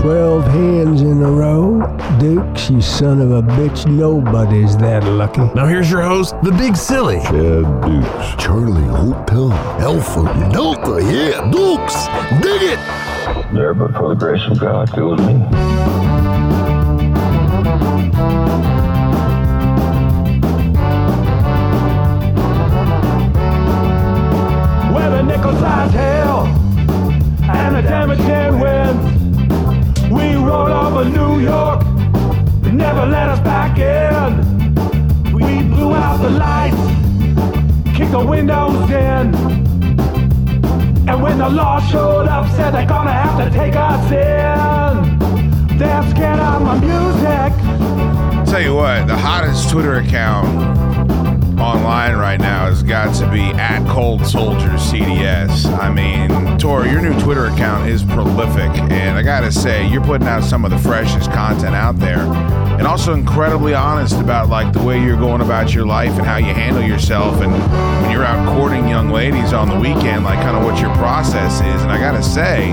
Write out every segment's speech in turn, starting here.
Twelve hands in a row? Dukes, you son of a bitch, nobody's that lucky. Now here's your host, the Big Silly. Chad Dukes, Charlie Hotel, Alpha Delta, yeah, Dukes, dig it! There, but for the grace of God, go with me. Where the nickel size hell and the damage can win. Rolled over New York, they never let us back in. We blew out the lights, kicked the windows in. And when the law showed up, said they're gonna have to take us in. They're scared of my music. Tell you what, the hottest Twitter account online right now has got to be at Cold Soldier CDS. I mean, Tor, your new Twitter account is prolific, and I gotta say, you're putting out some of the freshest content out there, and also incredibly honest about like the way you're going about your life and how you handle yourself, and when you're out courting young ladies on the weekend, like kind of what your process is. And I gotta say,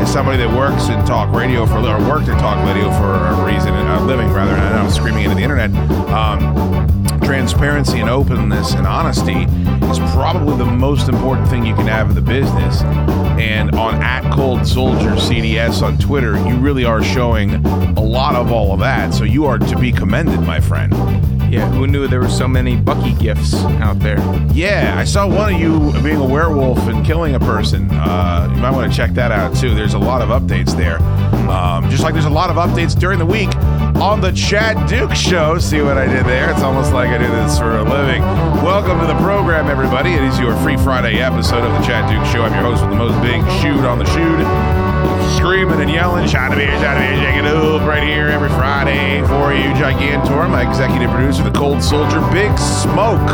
as somebody that works in talk radio for or worked in talk radio for a reason, a living rather, and I'm screaming into the internet. Um, transparency and openness and honesty is probably the most important thing you can have in the business. And on at Cold Soldier CDS on Twitter, you really are showing a lot of all of that. So you are to be commended, my friend. Yeah, who knew there were so many Bucky gifts out there? Yeah, I saw one of you being a werewolf and killing a person. Uh, you might want to check that out too. There's a lot of updates there. Um, just like there's a lot of updates during the week on the Chad Duke Show. See what I did there? It's almost like I do this for a living. Welcome to the program, everybody. It is your free Friday episode of the Chad Duke Show. I'm your host with the most big shoot on the shoot. Screaming and yelling, shot of beer, shot of beer, shake it up right here every Friday for you, Gigantor, my executive producer, the Cold Soldier, Big Smoke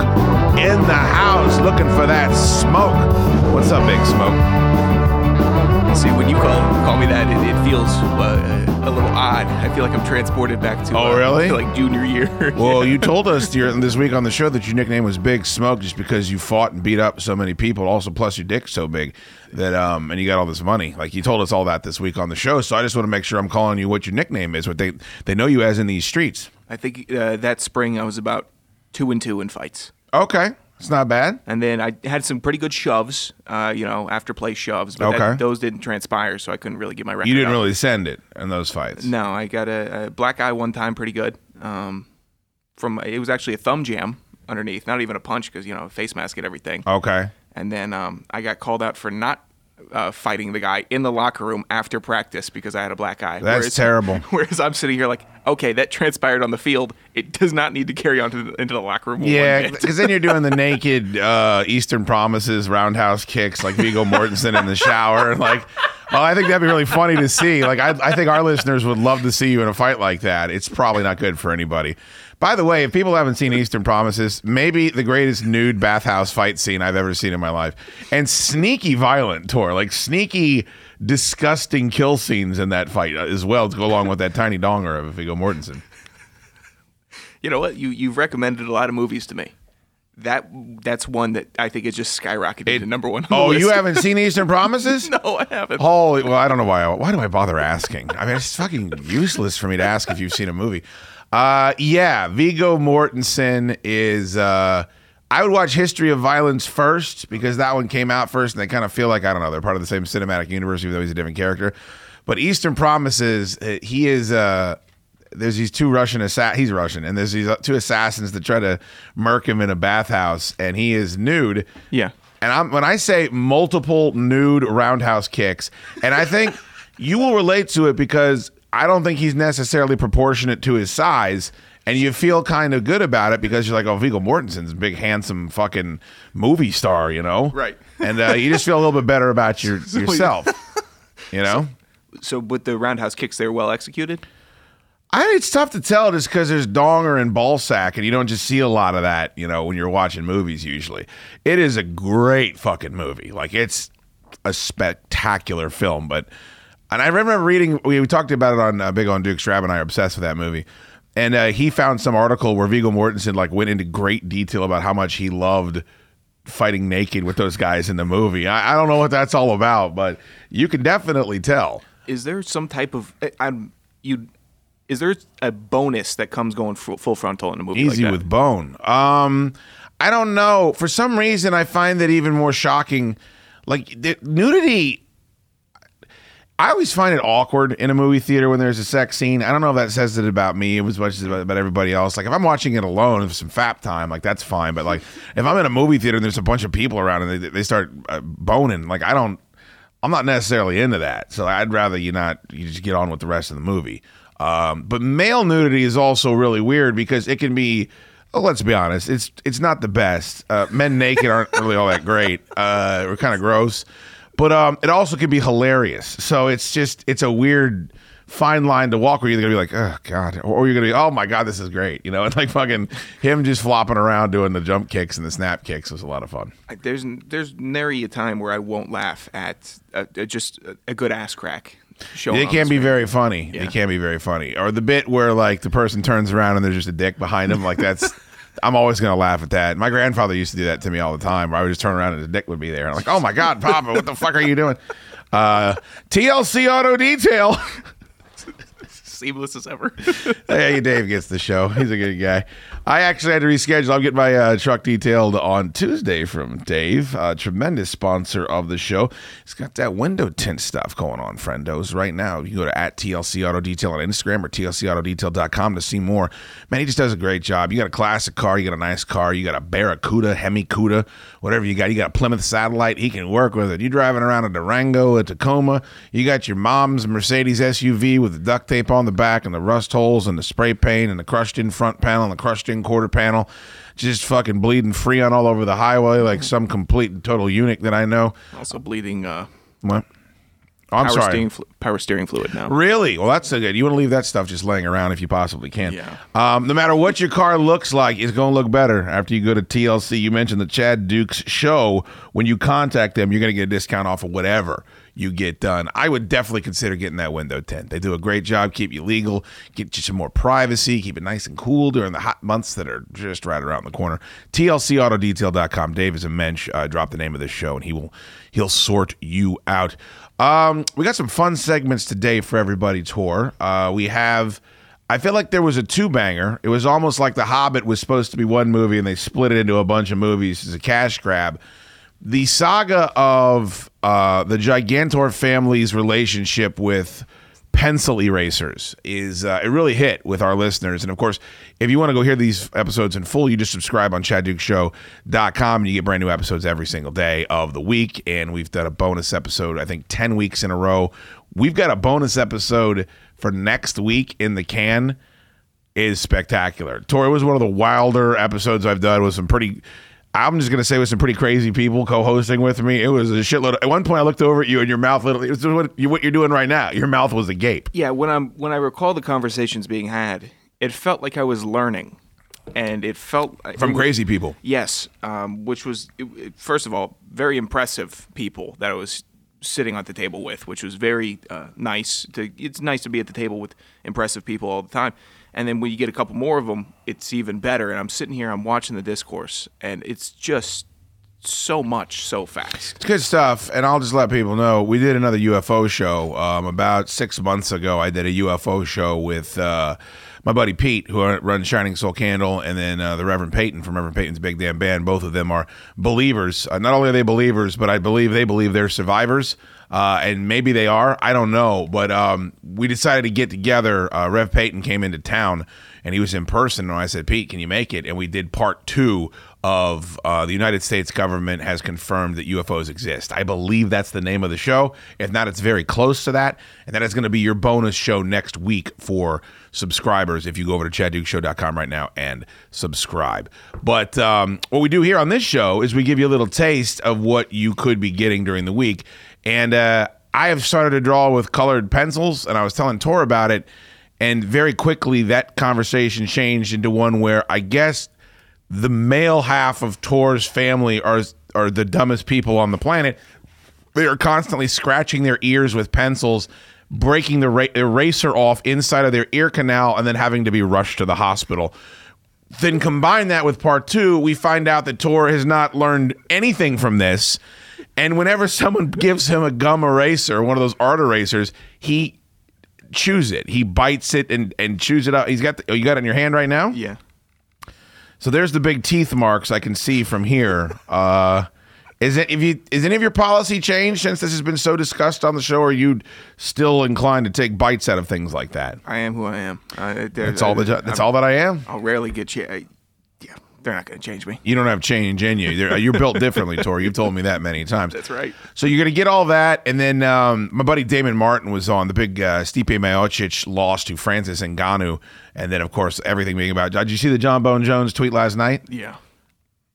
in the house, looking for that smoke. What's up, Big Smoke? See, when you call call me that, it, it feels uh, a little odd. I feel like I'm transported back to Oh, uh, really? like junior year. Well, you told us this week on the show that your nickname was Big Smoke just because you fought and beat up so many people. Also, plus your dick's so big that um, and you got all this money. Like you told us all that this week on the show. So I just want to make sure I'm calling you what your nickname is, what they they know you as in these streets. I think uh, that spring I was about two and two in fights, Okay, it's not bad. and then I had some pretty good shoves. Uh, you know, after play shoves, but that- Okay. those didn't transpire, so I couldn't really get my record. You didn't really send it in those fights. No, I got a, a black eye one time, pretty good. Um, from it was actually a thumb jam underneath, not even a punch because you know face mask and everything. Okay. And then um, I got called out for not uh, fighting the guy in the locker room after practice because I had a black eye. That's terrible. Whereas I'm sitting here like, okay, that transpired on the field. It does not need to carry on to the, into the locker room. Yeah, because then you're doing the naked uh, Eastern Promises roundhouse kicks like Viggo Mortensen in the shower. Like, well, I think that'd be really funny to see. Like, I, I think our listeners would love to see you in a fight like that. It's probably not good for anybody. By the way, if people haven't seen Eastern Promises, maybe the greatest nude bathhouse fight scene I've ever seen in my life, and sneaky violent tour, like sneaky, disgusting kill scenes in that fight as well to go along with that tiny donger of Viggo Mortensen. you know what? You you've recommended a lot of movies to me. That that's one that I think is just skyrocketed to number one. on Oh, you haven't seen Eastern Promises? no, I haven't. Holy, well, I don't know why. Why do I bother asking? I mean, it's fucking useless for me to ask if you've seen a movie. Uh, yeah, Viggo Mortensen is. Uh, I would watch History of Violence first because that one came out first, and they kind of feel like I don't know they're part of the same cinematic universe, even though he's a different character. But Eastern Promises, uh, he is. Uh, there's these two Russian assa- he's Russian, and there's these uh, two assassins that try to murk him in a bathhouse, and he is nude. Yeah. And I'm, when I say multiple nude roundhouse kicks, and I think you will relate to it because I don't think he's necessarily proportionate to his size. And you feel kind of good about it because you're like, oh, Viggo Mortensen's a big, handsome fucking movie star, you know? Right. And uh, you just feel a little bit better about your, yourself, you know? So, with the roundhouse kicks, they were well executed. I it's tough to tell just because there's donger and ball sack, and you don't just see a lot of that, you know, when you're watching movies. Usually, it is a great fucking movie. Like it's a spectacular film. But and I remember reading we, we talked about it on uh, Big on Duke Strab and I are obsessed with that movie. And uh, he found some article where Viggo Mortensen like went into great detail about how much he loved fighting naked with those guys in the movie. I, I don't know what that's all about, but you can definitely tell. Is there some type of I- I'm you? Is there a bonus that comes going full, full frontal in a movie? Easy like that? with bone. Um, I don't know. For some reason, I find that even more shocking. Like the nudity. I always find it awkward in a movie theater when there's a sex scene. I don't know if that says it about me as much as about, about everybody else. Like if I'm watching it alone, if some fap time, like that's fine. But like if I'm in a movie theater and there's a bunch of people around and they, they start uh, boning, like I don't, I'm not necessarily into that. So I'd rather you not, you just get on with the rest of the movie. Um, but male nudity is also really weird because it can be. Oh, let's be honest. It's it's not the best. Uh, men naked aren't really all that great. Uh, we're kind of gross, but um, it also can be hilarious. So it's just it's a weird fine line to walk where you're gonna be like, oh god, or you're gonna be, oh my god, this is great. You know, and like fucking him just flopping around doing the jump kicks and the snap kicks was a lot of fun. There's there's nary a time where I won't laugh at uh uh just a, a good ass crack. Showing They can the be very funny. They Yeah. can be very funny. Or the bit where like the person turns around and there's just a dick behind him. Like that's, I'm always gonna laugh at that. My grandfather used to do that to me all the time. Where I would just turn around and his dick would be there. And I'm like, oh my god, Papa, what the fuck are you doing? Uh, TLC Auto Detail. seamless as ever. hey, Dave gets the show. He's a good guy. I actually had to reschedule. I'm getting my uh, truck detailed on Tuesday from Dave, a tremendous sponsor of the show. He's got that window tint stuff going on, friendos, right now. You can go to at TLC Auto Detail on Instagram or TLCAutodetail.com to see more. Man, he just does a great job. You got a classic car, you got a nice car, you got a Barracuda, Hemi Cuda, whatever you got. You got a Plymouth Satellite. He can work with it. You driving around a Durango, a Tacoma. You got your mom's Mercedes SUV with the duct tape on the back and the rust holes and the spray paint and the crushed in front panel and the crushed in quarter panel. Just fucking bleeding freon all over the highway like some complete and total eunuch that I know. also bleeding uh, What? Oh, I'm power sorry. steering flu- power steering fluid now. Really? Well, that's so good. You want to leave that stuff just laying around if you possibly can. Yeah. Um, no matter what your car looks like, it's going to look better after you go to TLC. You mentioned the Chad Dukes show. When you contact them, you're going to get a discount off of whatever you get done. I would definitely consider getting that window tint. They do a great job, keep you legal, get you some more privacy, keep it nice and cool during the hot months that are just right around the corner. TLCAutodetail.com. Dave is a mensch. Uh, drop the name of this show, and he will he'll sort you out. Um, we got some fun segments today for everybody. Tour. Uh, we have. I feel like there was a two banger. It was almost like The Hobbit was supposed to be one movie, and they split it into a bunch of movies as a cash grab. The saga of uh, the Gigantor family's relationship with pencil erasers is uh, it really hit with our listeners. And of course if you want to go hear these episodes in full you just subscribe on chaddukeshow.com and you get brand new episodes every single day of the week. And we've done a bonus episode i think 10 weeks in a row. We've got a bonus episode for next week in the can. Is spectacular. Tori was one of the wilder episodes i've done with some pretty I'm just gonna say with some pretty crazy people co-hosting with me. It was a shitload. At one point, I looked over at you, and your mouth literally. It was what, you, what you're doing right now. Your mouth was agape. Yeah, when I'm when I recall the conversations being had, it felt like I was learning, and it felt From it- crazy people. Yes, um, which was it- first of all very impressive people that I was sitting at the table with, which was very uh, nice. To it's nice to be at the table with impressive people all the time. And then when you get a couple more of them, it's even better. And I'm sitting here, I'm watching the discourse, and it's just so much so fast. It's good stuff, and I'll just let people know we did another UFO show um, about six months ago. I did a UFO show with uh, my buddy Pete, who runs Shining Soul Candle, and then uh, the Reverend Peyton from Reverend Peyton's Big Damn Band. Both of them are believers. Uh, not only are they believers, but I believe they believe they're survivors. Uh, and maybe they are. I don't know. But um, we decided to get together. Uh, Rev Peyton came into town and he was in person. And I said, Pete, can you make it? And we did part two of uh, the United States government has confirmed that UFOs exist. I believe that's the name of the show. If not, it's very close to that. And that is going to be your bonus show next week for subscribers if you go over to chaddukeshow.com right now and subscribe. But um, what we do here on this show is we give you a little taste of what you could be getting during the week. And uh, I have started to draw with colored pencils, and I was telling Tor about it. And very quickly, that conversation changed into one where I guess the male half of Tor's family are are the dumbest people on the planet. They are constantly scratching their ears with pencils, breaking the ra- eraser off inside of their ear canal, and then having to be rushed to the hospital. Then combine that with part two, we find out that Tor has not learned anything from this. And whenever someone gives him a gum eraser, one of those art erasers, he chews it. He bites it and, and chews it up. He's got the, oh, you got it in your hand right now? Yeah. So there's the big teeth marks I can see from here. Uh, is it if you is any of your policy changed since this has been so discussed on the show? Or are you still inclined to take bites out of things like that? I am who I am. I, That's all. The, that's all that I am. I'll rarely get you. They're not going to change me. You don't have change in you. You're, you're built differently, Tori. You've told me that many times. That's right. So you're gonna get all that, and then um, my buddy Damon Martin was on the big uh, Stipe Miocic loss to Francis Ngannou, and then of course everything being about. Did you see the John Bone Jones tweet last night? Yeah.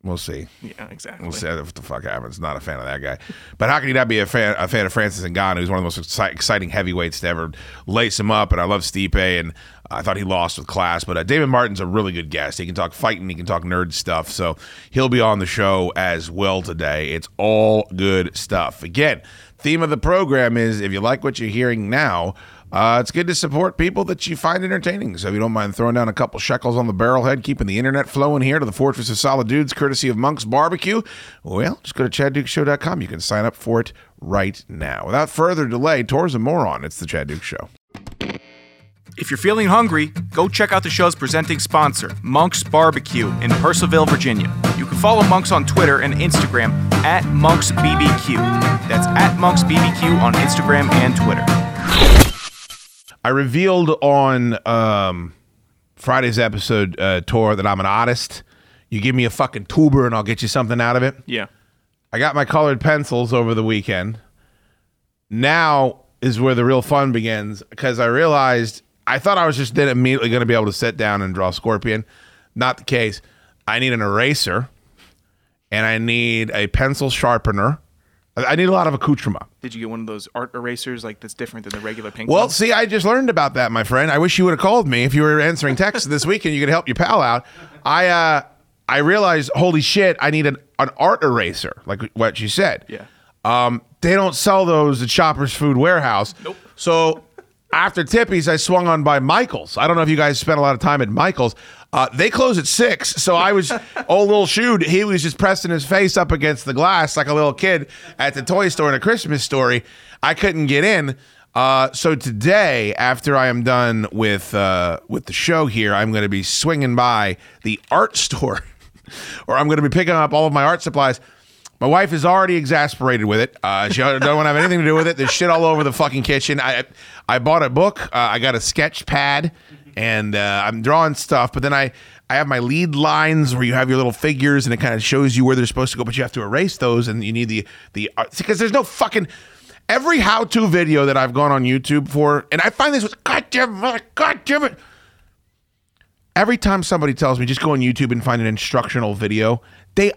We'll see. Yeah, exactly. We'll see what the fuck happens. Not a fan of that guy. But how can you not be a fan, a fan of Francis Ngannou, who's one of the most exci- exciting heavyweights to ever lace him up? And I love Stipe, and I thought he lost with class. But uh, Damon Martin's a really good guest. He can talk fighting, he can talk nerd stuff. So he'll be on the show as well today. It's all good stuff. Again, theme of the program is if you like what you're hearing now, uh, it's good to support people that you find entertaining. So if you don't mind throwing down a couple shekels on the barrelhead, keeping the internet flowing here to the Fortress of Solid Dudes, courtesy of Monk's Barbecue, well, just go to chaddukeshow.com. You can sign up for it right now. Without further delay, Tor's a moron. It's the Chad Duke Show. If you're feeling hungry, go check out the show's presenting sponsor, Monk's Barbecue in Purcellville, Virginia. You can follow Monks on Twitter and Instagram at MonksBBQ. That's at MonksBBQ on Instagram and Twitter. I revealed on um, Friday's episode, uh, Tor, that I'm an artist. You give me a fucking tuber and I'll get you something out of it. Yeah. I got my colored pencils over the weekend. Now is where the real fun begins because I realized I thought I was just then immediately going to be able to sit down and draw Scorpion. Not the case. I need an eraser and I need a pencil sharpener. I need a lot of accoutrement. Did you get one of those art erasers like that's different than the regular pink Well, see, I just learned about that, my friend. I wish you would have called me if you were answering texts this week and you could help your pal out. I uh I realized, holy shit, I need an, an art eraser, like what you said. Yeah. Um, they don't sell those at Shoppers Food Warehouse. Nope. So after Tippy's, I swung on by Michael's. I don't know if you guys spent a lot of time at Michael's. Uh, they close at six, so I was old little shoot. He was just pressing his face up against the glass like a little kid at the toy store in a Christmas story. I couldn't get in. Uh, so today, after I am done with uh, with the show here, I'm going to be swinging by the art store, or I'm going to be picking up all of my art supplies. My wife is already exasperated with it. Uh, she don't want to have anything to do with it. There's shit all over the fucking kitchen. I I bought a book. Uh, I got a sketch pad, and uh, I'm drawing stuff. But then I I have my lead lines where you have your little figures, and it kind of shows you where they're supposed to go. But you have to erase those, and you need the the because there's no fucking every how to video that I've gone on YouTube for, and I find this was God damn it, God damn it. Every time somebody tells me just go on YouTube and find an instructional video, they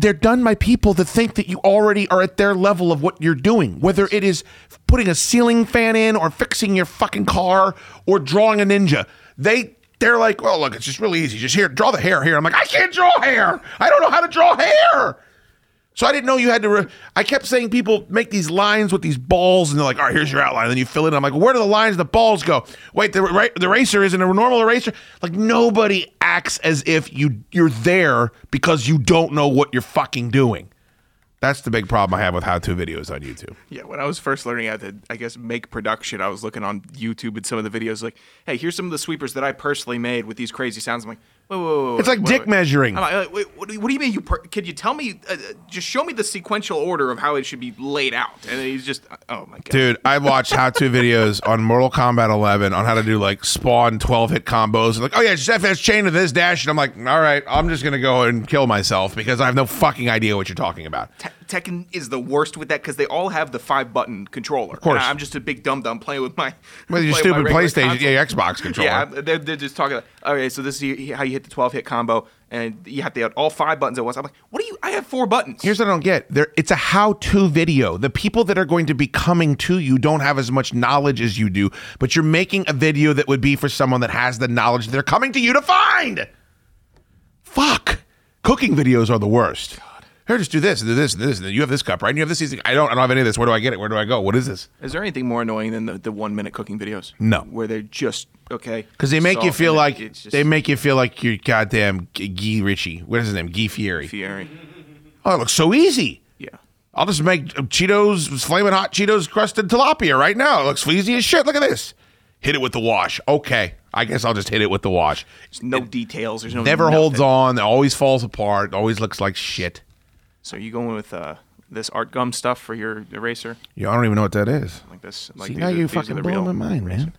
they're done by people that think that you already are at their level of what you're doing, whether it is putting a ceiling fan in or fixing your fucking car or drawing a ninja. They they're like, well, look, it's just really easy. Just here, draw the hair here. I'm like, I can't draw hair. I don't know how to draw hair. So I didn't know you had to. Re- I kept saying people make these lines with these balls, and they're like, "All right, here's your outline." And then you fill it. in. I'm like, "Where do the lines, the balls go?" Wait, the ra- the eraser isn't a normal eraser. Like nobody acts as if you you're there because you don't know what you're fucking doing. That's the big problem I have with how-to videos on YouTube. Yeah, when I was first learning how to, I guess, make production, I was looking on YouTube and some of the videos like, hey, here's some of the sweepers that I personally made with these crazy sounds. I'm like, whoa, whoa, whoa. It's like wait, dick wait. measuring. I'm like, uh, wait, what, do- you mean? You per- could you tell me? Uh, uh, just show me the sequential order of how it should be laid out. And he's just, oh my god, Dude, I watched how-to videos on Mortal Kombat 11 on how to do like spawn 12 hit combos. Like, oh yeah, just FS chain to this dash, and I'm like, all right, I'm just gonna go and kill myself because I have no fucking idea what you're talking about. Te- Tekken is the worst with that because they all have the five button controller. Of course. I'm just a big dum dum playing with my With your stupid PlayStation, console. yeah, Xbox controller. Yeah, they're, they're just talking. Like, okay, so this is how you hit the 12 hit combo, and you have to hit all five buttons at once. I'm like, what do you? I have four buttons. Here's what I don't get. There, it's a how-to video. The people that are going to be coming to you don't have as much knowledge as you do, but you're making a video that would be for someone that has the knowledge they're coming to you to find. Fuck. Cooking videos are the worst. Here, just do this, and do this, and this, and you have this cup, right? And you have this. I don't. I don't have any of this. Where do I get it? Where do I go? What is this? Is there anything more annoying than the, the one minute cooking videos? No. Where they're just okay. Because they make you feel like just they make you feel like you're goddamn Guy Ritchie. What is his name? Guy Fieri. Fieri. Oh, it looks so easy. Yeah. I'll just make Cheetos, flaming hot Cheetos crusted tilapia right now. It looks easy as shit. Look at this. Hit it with the wash. Okay. I guess I'll just hit it with the wash. There's no details. There's no Never nothing. holds on. It always falls apart. Always looks like shit. So are you going with uh, this art gum stuff for your eraser? Yeah, I don't even know what that is. Like this? Like See, these now are- you fucking blowing real my mind, man.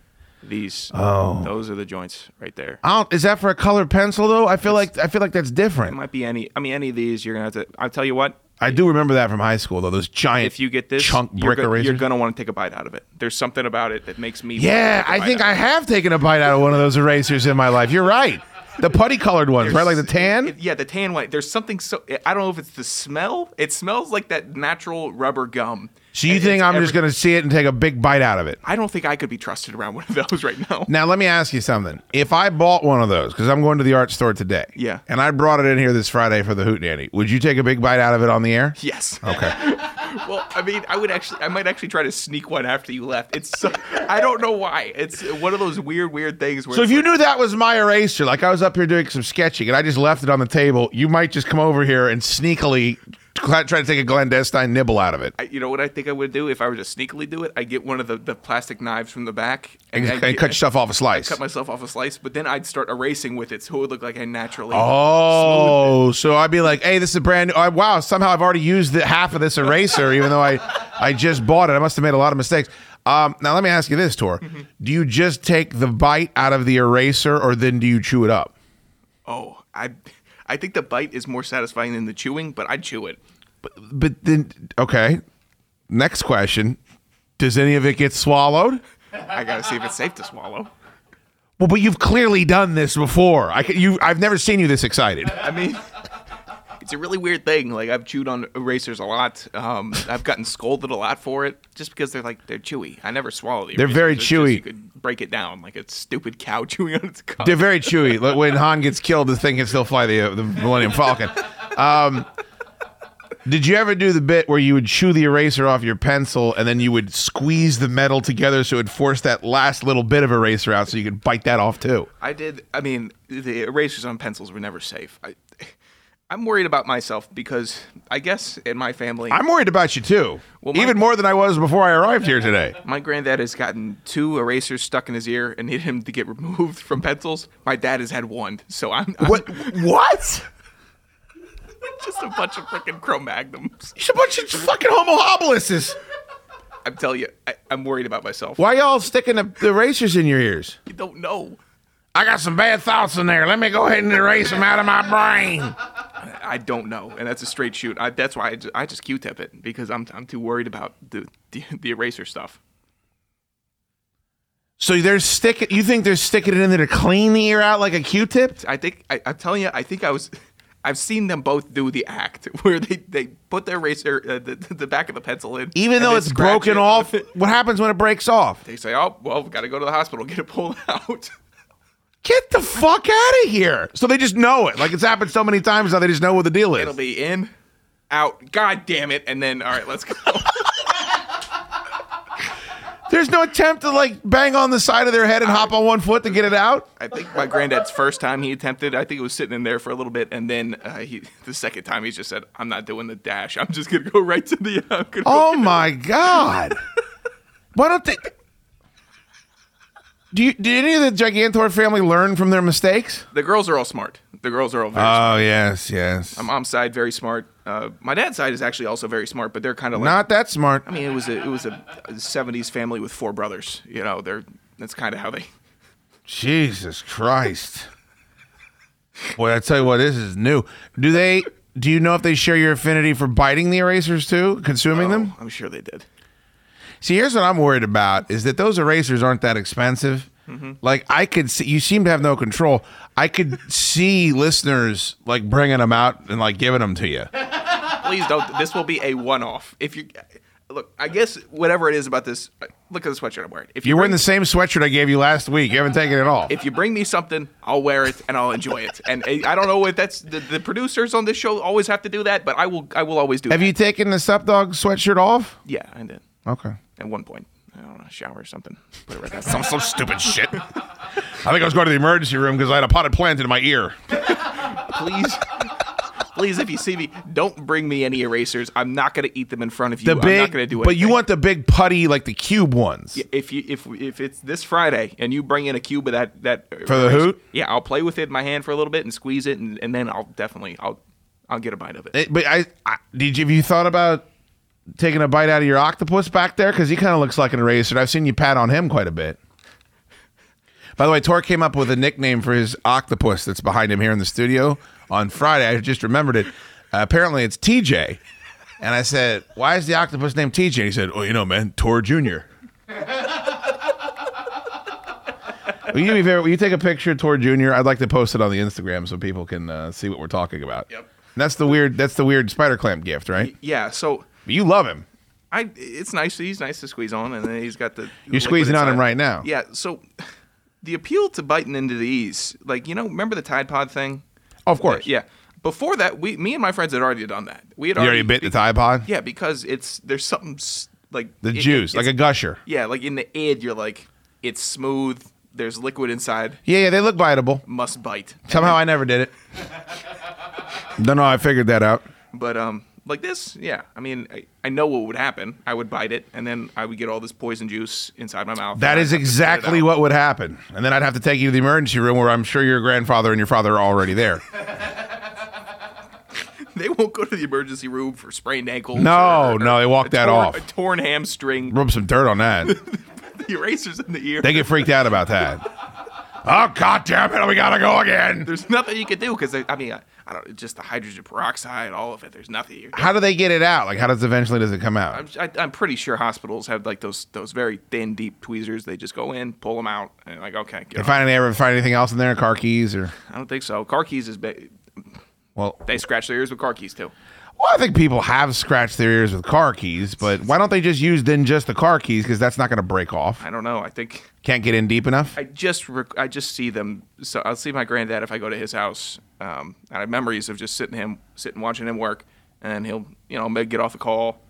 These. Oh. Those are the joints right there. I don't, is that for a colored pencil though? I feel like I feel like that's different. It might be any. I mean, any of these. You're gonna have to. I'll tell you what. I do remember that from high school though. Those giant If you get this, chunk you're, brick go- erasers. you're gonna want to take a bite out of it. There's something about it that makes me. yeah, I think I have taken a bite out of one of those erasers in my life. You're right. The putty colored ones, right? Like the tan. It- yeah, the tan one. There's something so. I don't know if it's the smell. It smells like that natural rubber gum. So you And think I'm just going to see it and take a big bite out of it? I don't think I could be trusted around one of those right now. Now let me ask you something. If I bought one of those, because I'm going to the art store today, Yeah. and I brought it in here this Friday for the Hoot Nanny, would you take a big bite out of it on the air? Yes. Okay. Well, I mean, I would actually, I might actually try to sneak one after you left. It's, so, I don't know why. It's one of those weird, weird things. Where So if it's you like- knew that was my eraser, like I was up here doing some sketching and I just left it on the table, you might just come over here and sneakily try to take a clandestine nibble out of it. I- you know what I think I would do if I were to sneakily do it? I get one of the, the plastic knives from the back And, I'd and get- cut yourself off a slice. cut myself off a slice, but then I'd start erasing with it, so it would look like I naturally. Oh, so I'd be like, "Hey, this is a brand new. Oh, wow, somehow I've already used the, half of this eraser, even though I, I just bought it. I must have made a lot of mistakes." Um, now let me ask you this, Tor: Mm-hmm. Do you just take the bite out of the eraser, or then do you chew it up? Oh, I, I think the bite is more satisfying than the chewing, but I'd chew it. But then, okay. Next question: Does any of it get swallowed? I gotta see if it's safe to swallow. Well, but you've clearly done this before. I can, you, I've never seen you this excited. I mean, it's a really weird thing. Like I've chewed on erasers a lot. Um, I've gotten scolded a lot for it, just because they're like they're chewy. I never swallow the. They're very erasers. Just chewy. you could break it down like a stupid cow chewing on its cup. They're very chewy. Like when Han gets killed, the thing can still fly the uh, the Millennium Falcon. Um, did you ever do the bit where you would chew the eraser off your pencil and then you would squeeze the metal together so it would force that last little bit of eraser out so you could bite that off too? I did. I mean, the erasers on pencils were never safe. I, I'm worried about myself because I guess in my family, I'm worried about you too, Well, my- even more than I was before I arrived here today. my granddad has gotten two erasers stuck in his ear and needed him to get removed from pencils. My dad has had one, so I'm, I'm What? What? just a bunch of freaking Cro-Magnums. You're a bunch of fucking homo habilises. I'm telling you, I, I'm worried about myself. Why y'all sticking the, the erasers in your ears? You don't know. I got some bad thoughts in there. Let me go ahead and erase them out of my brain. I don't know, and that's a straight shoot. I, that's why I just, I just Q-tip it because I'm I'm too worried about the the, the eraser stuff. So they're sticking. You think they're sticking it in there to clean the ear out like a Q-tip? I think I, I'm telling you, I think I was. I've seen them both do the act where they, they put the eraser, uh, the, the back of the pencil in. Even though it's broken it off, what happens when it breaks off? They say, "Oh, well, we've got to go to the hospital, get it pulled out." Get the fuck out of here! So they just know it. Like it's happened so many times now, they just know what the deal is. It'll be in, out. God damn it! And then, all right, let's go. There's no attempt to like bang on the side of their head and hop on one foot to get it out. I think my granddad's first time he attempted, I think it was sitting in there for a little bit, and then uh, he, the second time he just said, "I'm not doing the dash. I'm just gonna go right to the." Uh, Oh my god! Why don't they? Do you? Did any of the Gigantor family learn from their mistakes? The girls are all smart. The girls are all very. Oh smart. yes, yes. My mom's side very smart. Uh, my dad's side is actually also very smart, but they're kind of like. Not that smart. I mean, it was a it was a, a '70s family with four brothers. You know, they're that's kind of how they. Jesus Christ. Boy, I tell you what, this is new. Do they? Do you know if they share your affinity for biting the erasers too, consuming them? I'm sure they did. See, here's what I'm worried about: is that those erasers aren't that expensive. Like I could see, you seem to have no control. I could see listeners like bringing them out and like giving them to you. Please don't. This will be a one-off. If you look, I guess whatever it is about this, look at the sweatshirt I'm wearing. If You're wearing the same sweatshirt I gave you last week. You haven't taken it off. If you bring me something, I'll wear it and I'll enjoy it. And uh, I don't know if that's the, the producers on this show always have to do that, but I will. I will always do. Have that. you taken the Sup Dog sweatshirt off? Yeah, I did. Okay. At one point, I don't know, shower or something. Put it right back. Some some stupid shit. I think I was going to the emergency room because I had a potted plant in my ear. please. Please, if you see me, don't bring me any erasers. I'm not going to eat them in front of you. The I'm not going to do it. but you want the big putty like the cube ones. if you if if it's this Friday and you bring in a cube of that that For the hoot? yeah, I'll play with it in my hand for a little bit and squeeze it, and, and then I'll definitely I'll I'll get a bite of it. It- but I, I did. You, have you thought about taking a bite out of your octopus back there? Because he kind of looks like an eraser. I've seen you pat on him quite a bit. By the way, Tor came up with a nickname for his octopus that's behind him here in the studio on Friday. I just remembered it. Uh, apparently, it's TJ. And I said, "Why is the octopus named TJ?" And he said, "Oh, you know, man, Tor Junior." will, you, if ever- will you take a picture of Tor Junior? I'd like to post it on the Instagram so people can uh, see what we're talking about. Yep. That's the weird. That's the weird spider clamp gift, right? Yeah, so You love him. I it's nice. He's nice to squeeze on, and then he's got the. You're squeezing on him right now. Yeah, so the appeal to biting into these, like you know, remember the Tide Pod thing? Oh, of course. Yeah. Before that, we, me and my friends had already done that. We had You already bit the Tide Pod? Yeah, because it's there's something like The it- juice, like a gusher. Yeah, like in the id, you're like, it's smooth. There's liquid inside. Yeah, yeah, they look biteable. Must bite. Somehow I never did it. Don't know. I figured that out. But um, like this, yeah. I mean, I, I know what would happen. I would bite it, and then I would get all this poison juice inside my mouth. That and is I'd have to spit it exactly what would happen. And then I'd have to take you to the emergency room where I'm sure your grandfather and your father are already there. They won't go to the emergency room for sprained ankles. No, or- no, they walk that torn- off. A torn hamstring. Rub some dirt on that. the erasers in the ear. They get freaked out about that. Oh, God damn it. We got to go again. There's nothing you can do because I mean, I, I don't. Just the hydrogen peroxide, all of it. There's nothing. You How do they get it out? Like, how does eventually does it come out? I'm, I, I'm pretty sure hospitals have like those those very thin, deep tweezers. They just go in, pull them out, and like okay. Get They find any ever find anything else in there? Car keys or I don't think so. Car keys is ba- well, they scratch their ears with car keys too. Well, I think people have scratched their ears with car keys, but why don't they just use then just the car keys? Because that's not going to break off. I don't know. I think Can't get in deep enough. I just rec- I just see them. So I'll see my granddad if I go to his house. Um, I have memories of just sitting him, sitting watching him work, and he'll you know maybe get off the call.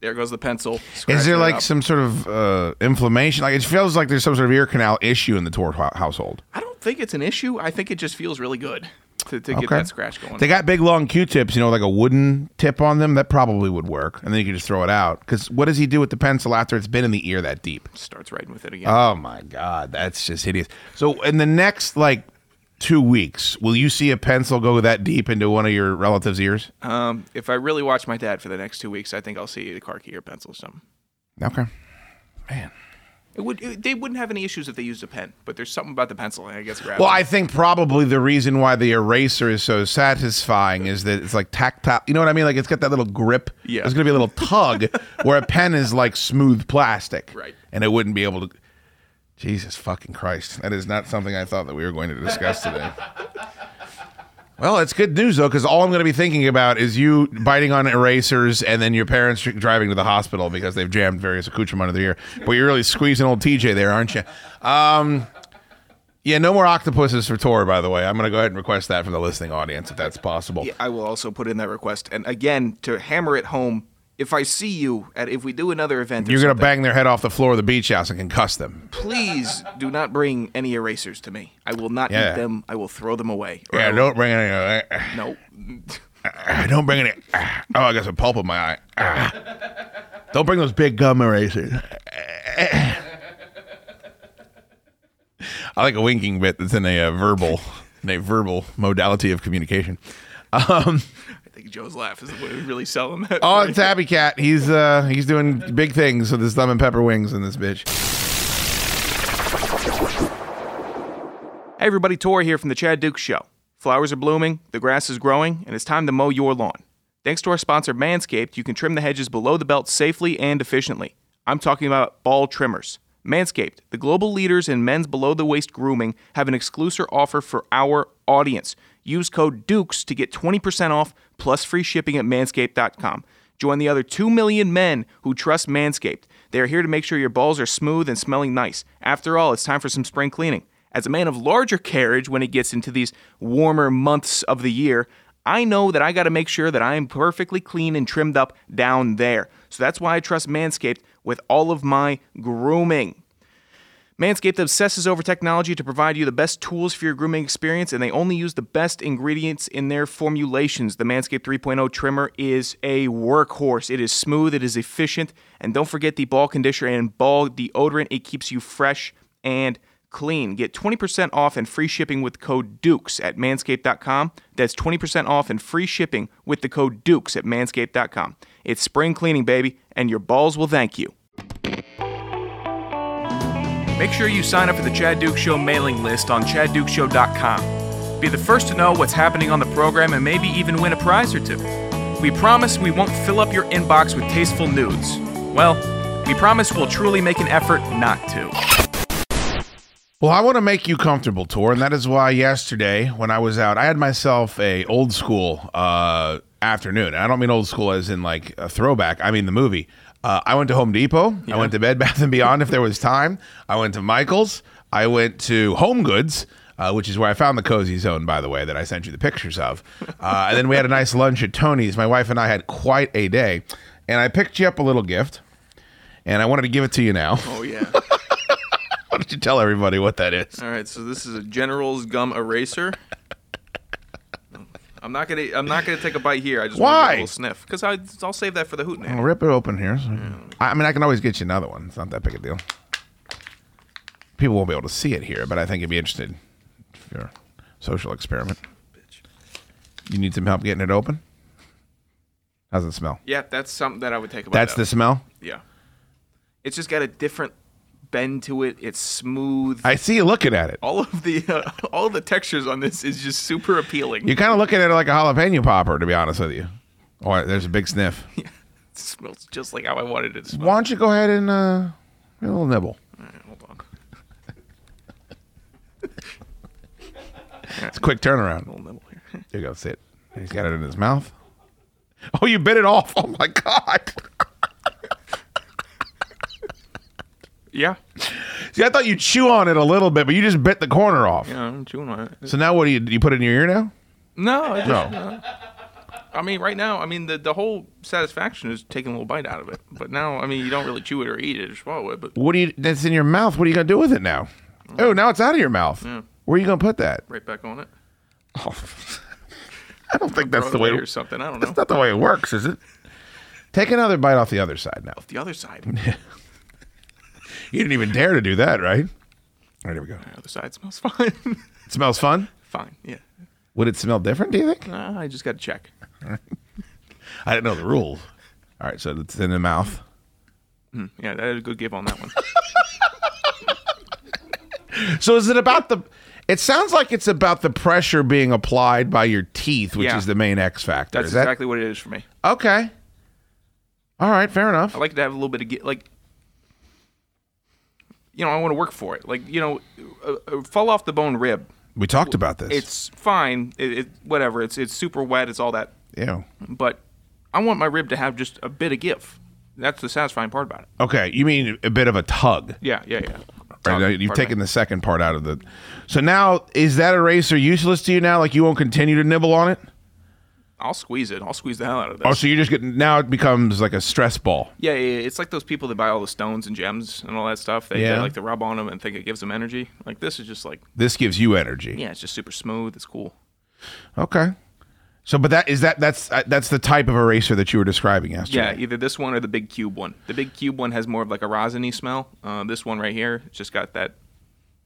There goes the pencil. Is there like up. some sort of uh, inflammation? Like it feels like there's some sort of ear canal issue in the Tor household. I don't think it's an issue. I think it just feels really good to, to get Okay. that scratch going. They got big long Q-tips, you know, like a wooden tip on them. That probably would work, and then you can just throw it out. Because what does he do with the pencil after it's been in the ear that deep? Starts writing with it again. Oh my god, that's just hideous. So in the next like two weeks, will you see a pencil go that deep into one of your relatives' ears? Um, if I really watch my dad for the next two weeks, I think I'll see the car key or pencil or something. Okay, man. It would. It, they wouldn't have any issues if they used a pen, but there's something about the pencil. I guess. Well. I think probably the reason why the eraser is so satisfying is that it's like tactile. You know what I mean? Like it's got that little grip. Yeah. There's gonna be a little tug where a pen is like smooth plastic. Right. And it wouldn't be able to. Jesus fucking Christ! That is not something I thought that we were going to discuss today. Well, it's good news though, because all I'm going to be thinking about is you biting on erasers and then your parents driving to the hospital because they've jammed various accoutrements of their ear. But you're really squeezing old TJ there, aren't you? Um, yeah, no more octopuses for Tor, by the way. I'm going to go ahead and request that from the listening audience if that's possible. Yeah, I will also put in that request. And again, to hammer it home, if I see you at if we do another event, You're going to bang their head off the floor of the beach house and concuss them. Please do not bring any erasers to me. I will not Yeah. eat them. I will throw them away. I Yeah, don't bring any. Uh, No. uh, don't bring any. Uh, oh, I got some pulp in my eye. Uh, don't bring those big gum erasers. I like a winking bit that's in a uh, verbal, in a verbal modality of communication. Um, I think Joe's laugh is what would really sell him. That oh, it's Tabby Cat. He's uh, he's doing big things with his thumb and pepper wings in this bitch. Hey everybody, Tor here from the Chad Duke Show. Flowers are blooming, the grass is growing, and it's time to mow your lawn. Thanks to our sponsor Manscaped, you can trim the hedges below the belt safely and efficiently. I'm talking about ball trimmers. Manscaped, the global leaders in men's below the waist grooming, have an exclusive offer for our audience. Use code DUKES to get 20% off plus free shipping at manscaped.com. Join the other 2 million men who trust Manscaped. They are here to make sure your balls are smooth and smelling nice. After all, it's time for some spring cleaning. As a man of larger carriage when it gets into these warmer months of the year, I know that I got to make sure that I am perfectly clean and trimmed up down there. So that's why I trust Manscaped with all of my grooming. Manscaped obsesses over technology to provide you the best tools for your grooming experience, and they only use the best ingredients in their formulations. The Manscaped 3.0 trimmer is a workhorse. It is smooth, it is efficient, and don't forget the ball conditioner and ball deodorant. It keeps you fresh and clean. Get 20% off and free shipping with code DUKES at manscaped.com. That's 20% off and free shipping with the code DUKES at manscaped.com. It's spring cleaning, baby, and your balls will thank you. Make sure you sign up for the Chad Duke Show mailing list on chaddukeshow.com. Be the first to know what's happening on the program and maybe even win a prize or two. We promise we won't fill up your inbox with tasteful nudes. Well, we promise we'll truly make an effort not to. Well, I want to make you comfortable, Tor, and that is why yesterday when I was out, I had myself a old school uh, afternoon. I don't mean old school as in like a throwback. I mean the movie. Uh, I went to Home Depot. I went to Bed Bath and Beyond if there was time. I went to Michaels. I went to Home Goods. Uh, which is where I found the cozy zone, by the way, that I sent you the pictures of. Uh, and then we had a nice lunch at Tony's. My wife and I had quite a day. And I picked you up a little gift, and I wanted to give it to you now. Oh, yeah. Why don't you tell everybody what that is? All right, so this is a General's gum eraser. I'm not gonna. I'm not gonna take a bite here. I just want to Why? a little sniff because I'll save that for the hoot I'll rip it open here. so- I I mean, I can always get you another one. It's not that big a deal. People won't be able to see it here, but I think you'd be interested you're a social experiment. You need some help getting it open? How's it smell? Yeah, that's something that I would take a bite. That's of. the smell? Yeah, it's just got a different bend to it. It's smooth. I see you looking at it. all of the uh, all of the textures on this is just super appealing. You're kind of looking at it like a jalapeno popper, to be honest with you. Oh, there's a big sniff. It smells just like how I wanted it to smell. Why don't you go ahead and uh, a little nibble? Right, hold on. It's a quick turnaround. A Little nibble here. There you go. Sit. He's got it in his mouth. Oh, you bit it off. Oh my god. Yeah, See, I thought you'd chew on it a little bit, but you just bit the corner off. yeah, I'm chewing on it. So now what do you do? You put it in your ear now? No, I just, No. Uh, I mean, right now, I mean, the the whole satisfaction is taking a little bite out of it. But now, I mean, you don't really chew it or eat it or swallow it. But What do you? That's in your mouth. What are you gonna do with it now? Mm. Oh, now it's out of your mouth. Yeah. Where are you gonna put that? right back on it. Oh, I don't think that's the way. away or something. I don't know. That's not the way it works, is it? Take another bite off the other side now. the other side. You didn't even dare to do that, right? All right, here we go. The other side smells fine. It smells fun. fine. Yeah. Would it smell different? Do you think? Nah, I just got to check. I didn't know the rules. All right, so it's in the mouth. Hmm, yeah, that is a good give on that one. So is it about the? It sounds like it's about the pressure being applied by your teeth, which Yeah. is the main X factor. That's is that exactly what it is for me. okay? All right, fair enough. I like to have a little bit of like. You know, I want to work for it. Like, you know, a fall off the bone rib. We talked about this. It's fine. It, it whatever. It's it's super wet. It's all that. yeah. But I want my rib to have just a bit of give. That's the satisfying part about it. Okay, you mean a bit of a tug? Yeah, yeah, yeah. Right, you've taken the second part out of the. So now is that eraser useless to you now? Like you won't continue to nibble on it? I'll squeeze it. I'll squeeze the hell out of this. Oh, so you're just getting now it becomes like a stress ball. Yeah, yeah, yeah. It's like those people that buy all the stones and gems and all that stuff. They, Yeah. they like to rub on them and think it gives them energy. Like this is just like, This gives you energy. yeah, it's just super smooth. It's cool. Okay. So, but that is that that's uh, that's the type of eraser that you were describing yesterday. Yeah, either this one or the big cube one. The big cube one has more of like a rosiny smell. Uh, this one right here, it's just got that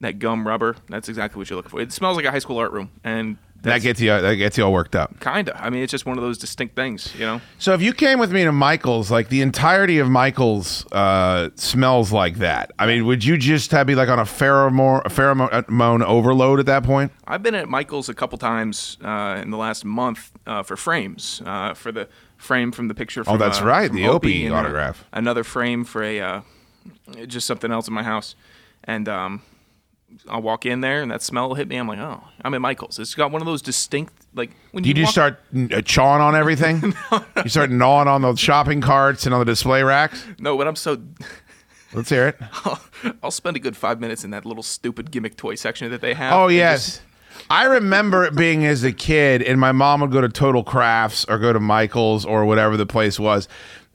that gum rubber. That's exactly what you're looking for. It smells like a high school art room, and that gets you that gets you all worked up. kinda. I mean, it's just one of those distinct things, you know. So if you came with me to Michael's, like the entirety of Michael's uh, smells like that. I mean, would you just have be like on a pheromone, a pheromone overload at that point? I've been at Michael's a couple times uh, in the last month uh, for frames uh, for the frame from the picture. From, Oh, that's uh, right, the Opie and, uh, autograph. another frame for a uh, just something else in my house, and um, I'll walk in there and that smell will hit me. I'm like, oh, I'm at Michael's. It's got one of those distinct like when Do you just walk- start uh, chawing on everything? You start gnawing on the shopping carts and on the display racks? No, but I'm so. Let's hear it. I'll, I'll spend a good five minutes in that little stupid gimmick toy section that they have. Oh yes. just- I remember it being as a kid, and my mom would go to Total Crafts or go to Michael's or whatever the place was.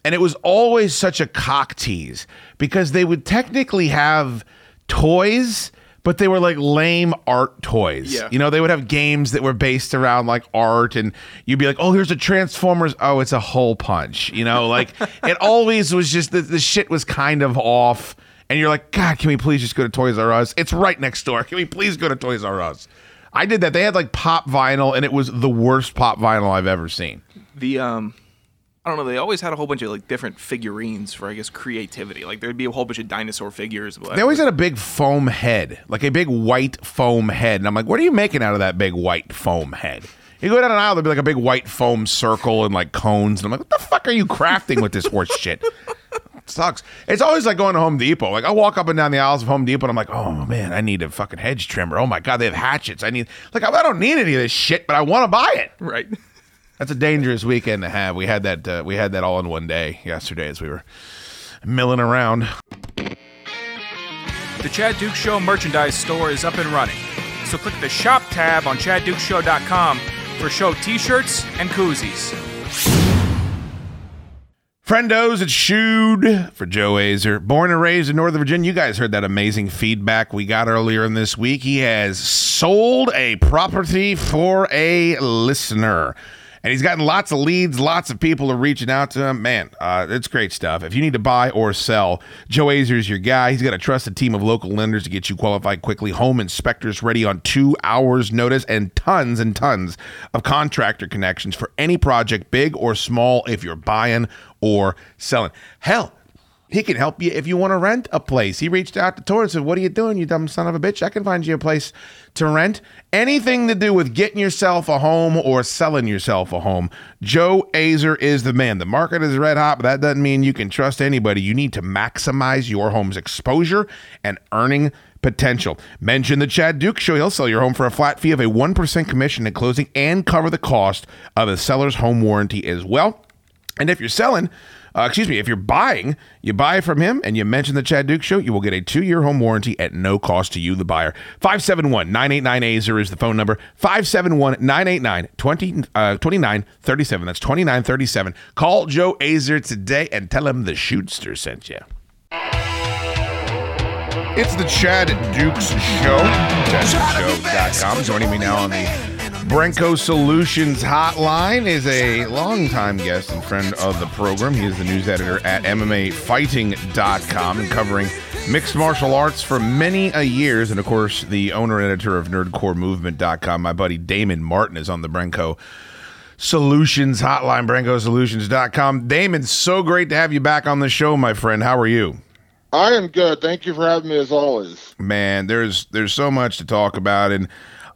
And it was always such a cock tease because they would technically have toys, but they were like lame art toys. Yeah. You know, they would have games that were based around like art, and you'd be like, oh, here's a Transformers. Oh, it's a hole punch. You know, like it always was just the, the shit was kind of off. And you're like, God, can we please just go to Toys R Us? It's right next door. Can we please go to Toys R Us? I did that. They had like pop vinyl, and it was the worst pop vinyl I've ever seen. the um I don't know, they always had a whole bunch of like different figurines for I guess creativity. Like there'd be a whole bunch of dinosaur figures. But They always had a big foam head, like a big white foam head. And I'm like, what are you making out of that big white foam head? You go down an aisle, there'd be like a big white foam circle and like cones. And I'm like, what the fuck are you crafting with this horse shit? It sucks. It's always like going to Home Depot. Like I walk up and down the aisles of Home Depot and I'm like, oh man, I need a fucking hedge trimmer. Oh my God, they have hatchets. I need, like, I don't need any of this shit, but I want to buy it. right. That's a dangerous weekend to have. We had that. Uh, we had that all in one day yesterday as we were milling around. The Chad Duke Show merchandise store is up and running. So click the shop tab on chaddukeshow.com for show t-shirts and koozies. Friendos, it's Shoed for Joe Azer. Born and raised in Northern Virginia. You guys heard that amazing feedback we got earlier in this week. He has sold a property for a listener. And he's gotten lots of leads, lots of people are reaching out to him. Man, uh, it's great stuff. If you need to buy or sell, Joe Azer is your guy. He's got a trusted team of local lenders to get you qualified quickly. Home inspectors ready on two hours' notice, and tons and tons of contractor connections for any project, big or small, if you're buying or selling. Hell, he can help you if you want to rent a place. He reached out to Tor and said, What are you doing, you dumb son of a bitch? I can find you a place to rent. Anything to do with getting yourself a home or selling yourself a home. Joe Azer is the man. The market is red hot, but that doesn't mean you can trust anybody. You need to maximize your home's exposure and earning potential. Mention the Chad Duke Show. He'll sell your home for a flat fee of a 1% commission at closing and cover the cost of the seller's home warranty as well. And if you're selling, uh, excuse me, if you're buying, you buy from him and you mention the Chad Duke Show, you will get a two year home warranty at no cost to you, the buyer. 571 989 AZER is the phone number. 571 989 2937. That's 2937. Call Joe Azer today and tell him the Shootster sent you. It's the Chad Dukes Show. ChadDukesShow.com. Joining me now on the Brenco Solutions Hotline is a longtime guest and friend of the program. He is the news editor at MMAfighting.com and covering mixed martial arts for many a years. And of course, the owner and editor of NerdCoreMovement.com. My buddy Damon Martin is on the Brenco Solutions Hotline, BrencoSolutions.com. Damon, so great to have you back on the show, my friend. How are you? I am good. Thank you for having me as always. man there's there's so much to talk about and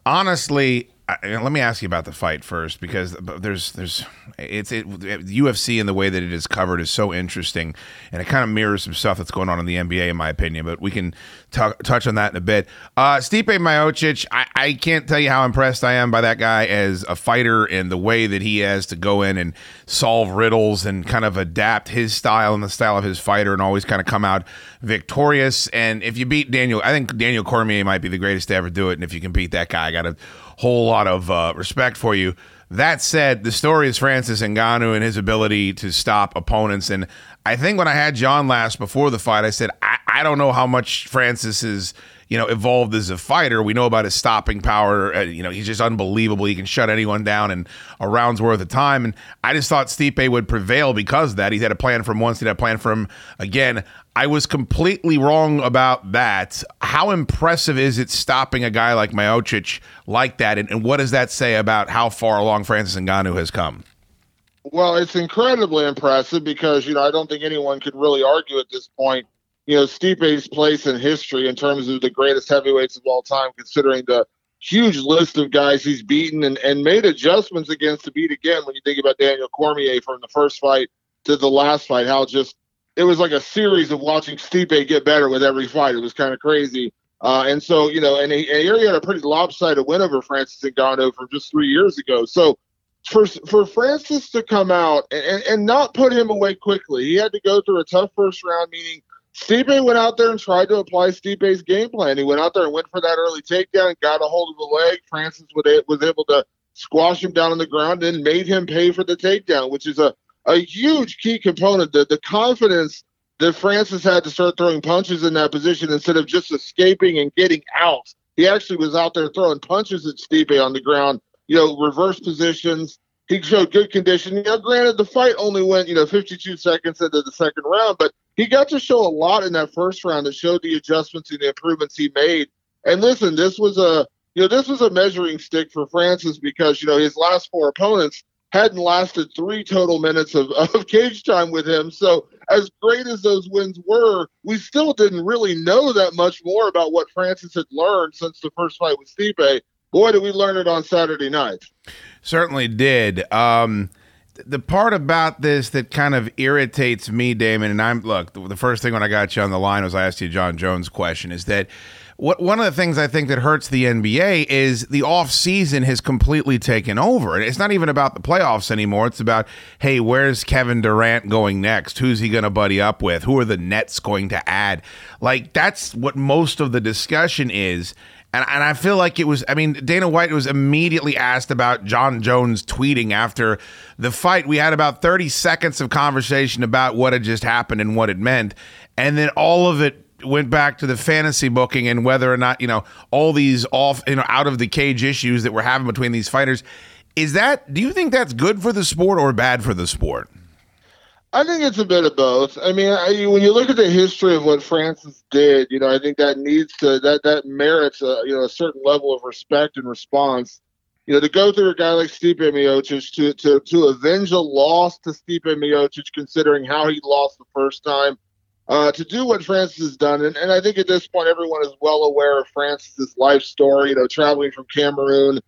honestly I, let me ask you about the fight first because there's there's it's it, UFC and the way that it is covered is so interesting and it kind of mirrors some stuff that's going on in the NBA in my opinion but we can touch on that in a bit. Uh Stipe Miocic I, I can't tell you how impressed I am by that guy as a fighter and the way that he has to go in and solve riddles and kind of adapt his style and the style of his fighter and always kind of come out victorious. And if you beat Daniel I think Daniel Cormier might be the greatest to ever do it and if you can beat that guy I got a whole lot of uh, respect for you that said, the story is Francis Ngannou and his ability to stop opponents. And I think when I had John last before the fight, I said, I, I don't know how much Francis is, you know, evolved as a fighter. We know about his stopping power. Uh, you know, he's just unbelievable. He can shut anyone down in a round's worth of time. And I just thought Stipe would prevail because that. He had a plan from once, he had a plan from again. I was completely wrong about that. How impressive is it stopping a guy like Miocic like that? And, and what does that say about how far along Francis Ngannou has come? Well, it's incredibly impressive because, you know, I don't think anyone could really argue at this point, you know, Stipe's place in history in terms of the greatest heavyweights of all time, considering the huge list of guys he's beaten and, and made adjustments against to beat again. When you think about Daniel Cormier from the first fight to the last fight, how just it was like a series of watching Stipe get better with every fight. It was kind of crazy. Uh, and so, you know, and he, and he already had a pretty lopsided win over Francis Ngannou from just three years ago. So for for Francis to come out and, and, and not put him away quickly, he had to go through a tough first round, meaning Stipe went out there and tried to apply Stipe's game plan. He went out there and went for that early takedown, got a hold of the leg. Francis was able to squash him down on the ground and made him pay for the takedown, which is a, a huge key component. The, the confidence that Francis had to start throwing punches in that position instead of just escaping and getting out. He actually was out there throwing punches at Stipe on the ground, you know, reverse positions. He showed good condition. You know, granted, the fight only went, you know, 52 seconds into the second round, but he got to show a lot in that first round that showed the adjustments and the improvements he made. And listen, this was a you know this was a measuring stick for Francis because you know his last four opponents hadn't lasted three total minutes of, of cage time with him. So as great as those wins were, we still didn't really know that much more about what Francis had learned since the first fight with Stipe. Boy, did we learn it on Saturday night. Certainly did. Um, the part about this that kind of irritates me, Damon, and I'm look, the first thing when I got you on the line was I asked you Jon Jones question is that what one of the things I think that hurts the NBA is the off season has completely taken over. And it's not even about the playoffs anymore. It's about, hey, where's Kevin Durant going next? Who's he going to buddy up with? Who are the Nets going to add? Like that's what most of the discussion is. And, and I feel like it was, I mean, Dana White was immediately asked about Jon Jones tweeting after the fight. We had about 30 seconds of conversation about what had just happened and what it meant. And then all of it went back to the fantasy booking and whether or not, you know, all these off, you know, out of the cage issues that we're having between these fighters. Is that, do you think that's good for the sport or bad for the sport? I think it's a bit of both. I mean, I, when you look at the history of what Francis did, you know, I think that needs to that that merits a you know a certain level of respect and response. You know, to go through a guy like Stipe Miocic to to to avenge a loss to Stipe Miocic, considering how he lost the first time, uh, to do what Francis has done, and, and I think at this point everyone is well aware of Francis's life story. You know, traveling from Cameroon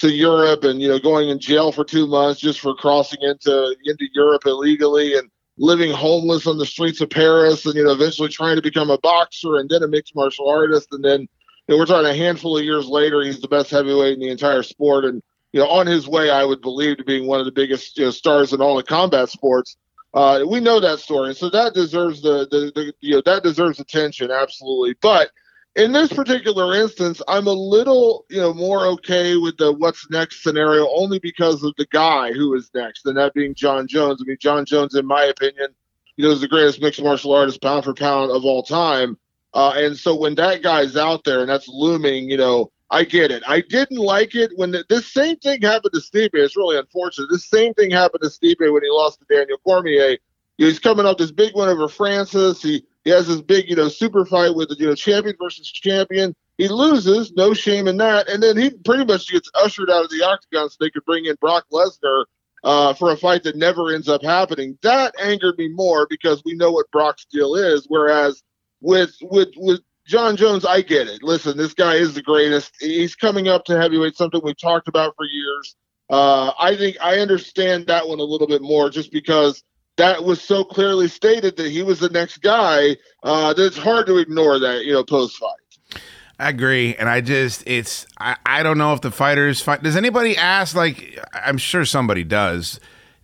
to Europe and you know going in jail for two months just for crossing into into Europe illegally and living homeless on the streets of Paris and you know eventually trying to become a boxer and then a mixed martial artist and then you know, we're talking a handful of years later he's the best heavyweight in the entire sport and you know on his way I would believe to being one of the biggest you know, stars in all the combat sports. Uh, we know that story, and so that deserves the, the, the you know that deserves attention absolutely. But in this particular instance, I'm a little, you know, more okay with the what's next scenario only because of the guy who is next, and that being Jon Jones. I mean, Jon Jones, in my opinion, you know, is the greatest mixed martial artist pound for pound of all time. Uh, and so when that guy's out there and that's looming, you know, I get it. I didn't like it when the, this same thing happened to Stipe. It's really unfortunate. This same thing happened to Stipe when he lost to Daniel Cormier. He's coming up this big win over Francis. He he has this big, you know, super fight with the you know champion versus champion. He loses, no shame in that, and then he pretty much gets ushered out of the octagon so they could bring in Brock Lesnar uh, for a fight that never ends up happening. That angered me more because we know what Brock's deal is. Whereas with with with Jon Jones, I get it. Listen, this guy is the greatest. He's coming up to heavyweight, something we've talked about for years. Uh, I think I understand that one a little bit more just because that was so clearly stated that he was the next guy uh, that it's hard to ignore that, you know, post fight. I agree, and I just it's I, I don't know if the fighters fight. Does anybody ask? Like I'm sure somebody does.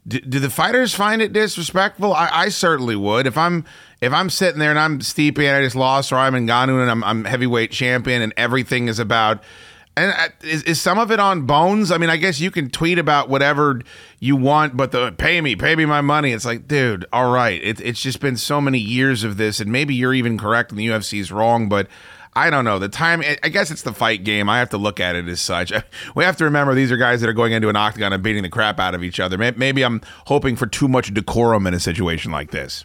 Do, do the fighters find it disrespectful? I, I, certainly would. If I'm if I'm sitting there and I'm Stipe and I just lost, or I'm in Ngannou and I'm, I'm heavyweight champion, and everything is about and uh, is, is some of it on Bones? I mean, I guess you can tweet about whatever you want, but the pay me, pay me my money. It's like, dude, all right. It, it's just been so many years of this, and maybe you're even correct and the UFC is wrong, but I don't know. The time, I guess it's the fight game. I have to look at it as such. We have to remember these are guys that are going into an octagon and beating the crap out of each other. Maybe I'm hoping for too much decorum in a situation like this.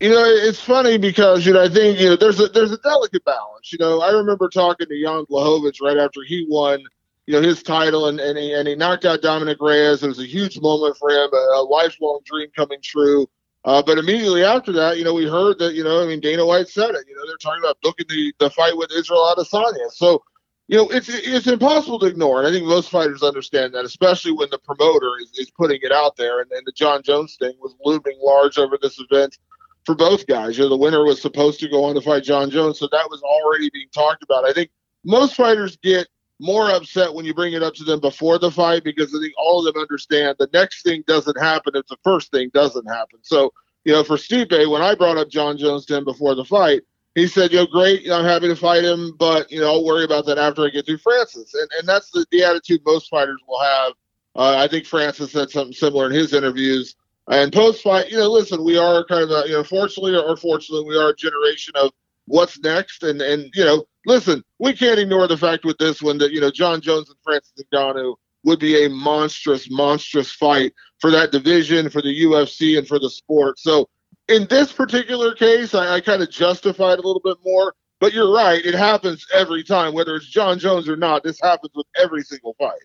You know, it's funny because you know I think you know there's a there's a delicate balance. You know, I remember talking to Jan Blachowicz right after he won, you know, his title and and he, and he knocked out Dominick Reyes. It was a huge moment for him, a, a lifelong dream coming true. Uh, but immediately after that, you know, we heard that you know, I mean, Dana White said it. You know, they're talking about booking the the fight with Israel Adesanya. So you know, it's it's impossible to ignore. And I think most fighters understand that, especially when the promoter is, is putting it out there. And, and the Jon Jones thing was looming large over this event for both guys. You know, the winner was supposed to go on to fight Jon Jones, so that was already being talked about. I think most fighters get more upset when you bring it up to them before the fight because I think all of them understand the next thing doesn't happen if the first thing doesn't happen. So, you know, for Stipe, when I brought up Jon Jones to him before the fight, he said, "Yo, great, I'm happy to fight him, but you know, I'll worry about that after I get through Francis." And and that's the, the attitude most fighters will have. Uh, I think Francis said something similar in his interviews. And post fight, you know, listen, we are kind of, you know, fortunately or fortunately, we are a generation of what's next. And and you know, listen, we can't ignore the fact with this one that you know Jon Jones and Francis Ngannou would be a monstrous, monstrous fight for that division, for the UFC, and for the sport. So in this particular case, I, I kind of justified a little bit more. But you're right; it happens every time, whether it's Jon Jones or not. This happens with every single fight.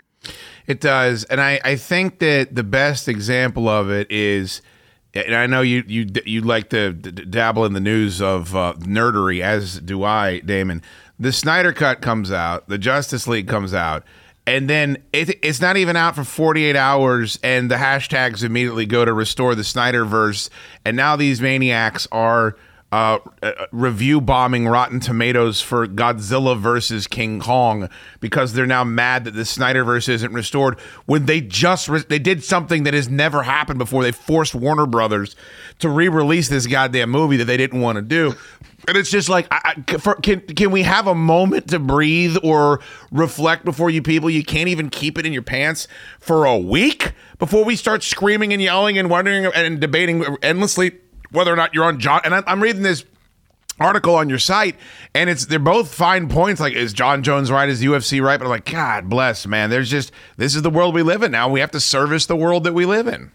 It does, and I, I think that the best example of it is, and I know you you you like to dabble in the news of uh, nerdery, as do I, Damon. The Snyder Cut comes out, the Justice League comes out, and then it, it's not even out for 48 hours and the hashtags immediately go to restore the snyderverse and now these maniacs are uh, uh, review bombing rotten tomatoes for godzilla versus king kong because they're now mad that the snyderverse isn't restored when they just re- they did something that has never happened before they forced warner brothers to re-release this goddamn movie that they didn't want to do and it's just like, I, I, for, can can we have a moment to breathe or reflect before you people? You can't even keep it in your pants for a week before we start screaming and yelling and wondering and debating endlessly whether or not you're on John. And I'm reading this article on your site, and it's they're both fine points. Like, is Jon Jones right? Is the UFC right? But I'm like, God bless, man. There's just this is the world we live in now. We have to service the world that we live in.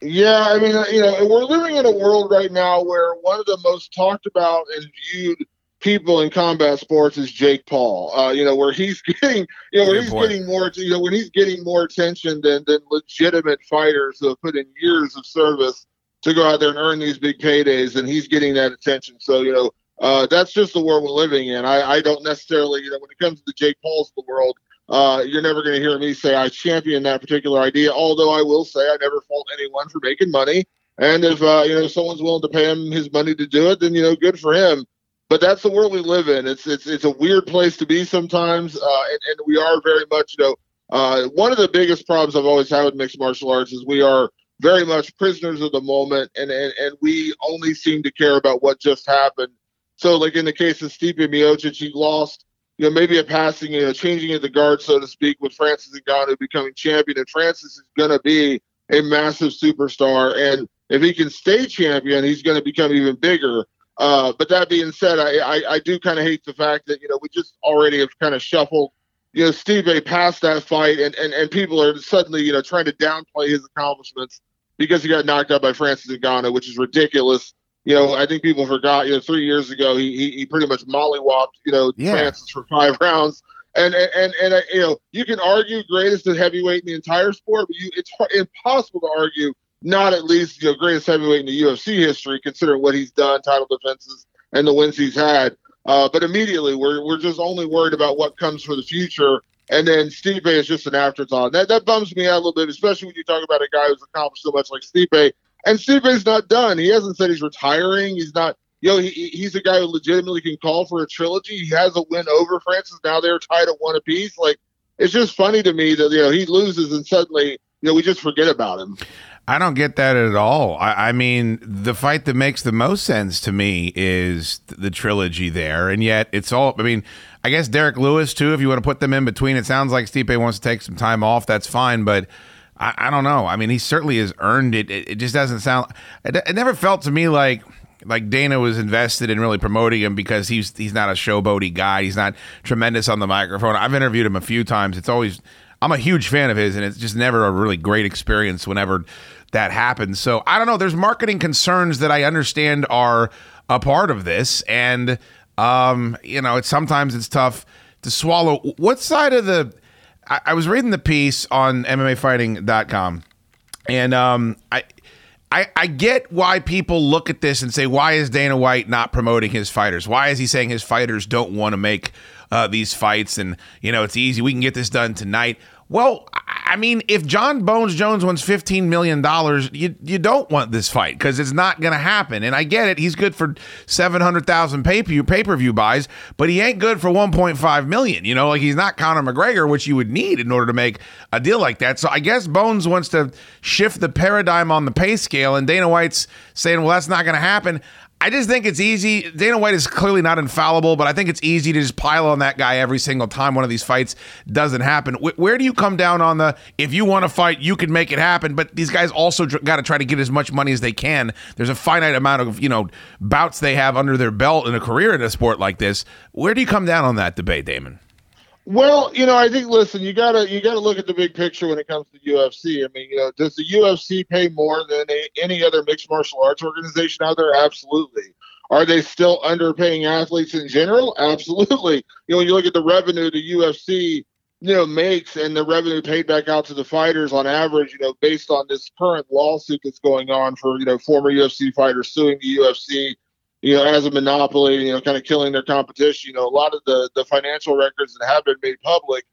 Yeah, I mean, you know, we're living in a world right now where one of the most talked about and viewed people in combat sports is Jake Paul. Uh, you know, where he's getting, you know, where he's getting more, you know, when he's getting more attention than than legitimate fighters who have put in years of service to go out there and earn these big paydays, and he's getting that attention. So, you know, uh, that's just the world we're living in. I, I don't necessarily, you know, when it comes to the Jake Pauls of the world, uh, you're never going to hear me say I champion that particular idea. Although I will say I never fault anyone for making money, and if uh, you know someone's willing to pay him his money to do it, then you know good for him. But that's the world we live in. It's it's it's a weird place to be sometimes, uh, and, and we are very much you know uh, one of the biggest problems I've always had with mixed martial arts is we are very much prisoners of the moment, and and, and we only seem to care about what just happened. So, like in the case of Stipe Miocic, he lost you know, maybe a passing, you know, changing of the guard, so to speak, with Francis Ngannou becoming champion. And Francis is going to be a massive superstar. And if he can stay champion, he's going to become even bigger. Uh, but that being said, I, I, I do kind of hate the fact that, you know, we just already have kind of shuffled, you know, Steve past that fight and, and, and people are suddenly, you know, trying to downplay his accomplishments because he got knocked out by Francis Ngannou, which is ridiculous you know, I think people forgot, you know, three years ago, he, he, he pretty much mollywopped, you know, yeah. Francis for five rounds. And, and, and, and uh, you know, you can argue greatest heavyweight in the entire sport, but you, it's hard, impossible to argue not at least, you know, greatest heavyweight in the UFC history, considering what he's done, title defenses, and the wins he's had. Uh, but immediately, we're, we're just only worried about what comes for the future. And then Stipe is just an afterthought. That, that bums me out a little bit, especially when you talk about a guy who's accomplished so much like Stipe and Stipe's not done. He hasn't said he's retiring. He's not. You know, he, he's a guy who legitimately can call for a trilogy. He has a win over Francis. Now they're tied at one apiece. Like, it's just funny to me that you know he loses and suddenly you know we just forget about him. I don't get that at all. I, I, mean, the fight that makes the most sense to me is the trilogy there, and yet it's all. I mean, I guess Derrick Lewis too. If you want to put them in between, it sounds like Stipe wants to take some time off. That's fine, but I, I don't know. I mean, he certainly has earned it. It, it just doesn't sound. It, it never felt to me like like Dana was invested in really promoting him because he's he's not a showboaty guy. He's not tremendous on the microphone. I've interviewed him a few times. It's always I'm a huge fan of his, and it's just never a really great experience whenever that happens. So I don't know. There's marketing concerns that I understand are a part of this, and um, you know, it's sometimes it's tough to swallow. What side of the I, I was reading the piece on MMAfighting.com, and um, I. I, I get why people look at this and say, why is Dana White not promoting his fighters? Why is he saying his fighters don't want to make uh, these fights? And, you know, it's easy. We can get this done tonight. Well, I mean, if Jon Bones Jones wants fifteen million dollars, you you don't want this fight because it's not going to happen. And I get it; he's good for seven hundred thousand pay pay per view buys, but he ain't good for one point five million. You know, like he's not Conor McGregor, which you would need in order to make a deal like that. So I guess Bones wants to shift the paradigm on the pay scale, and Dana White's saying, "Well, that's not going to happen." I just think it's easy. Dana White is clearly not infallible, but I think it's easy to just pile on that guy every single time one of these fights doesn't happen. Where do you come down on the if you want to fight, you can make it happen, but these guys also got to try to get as much money as they can. There's a finite amount of, you know, bouts they have under their belt in a career in a sport like this. Where do you come down on that debate, Damon? Well, you know, I think listen, you gotta you gotta look at the big picture when it comes to UFC. I mean, you know, does the UFC pay more than a, any other mixed martial arts organization out there? Absolutely. Are they still underpaying athletes in general? Absolutely. You know, when you look at the revenue the UFC, you know, makes and the revenue paid back out to the fighters on average, you know, based on this current lawsuit that's going on for, you know, former UFC fighters suing the UFC you know, as a monopoly, you know, kind of killing their competition. You know, a lot of the the financial records that have been made public,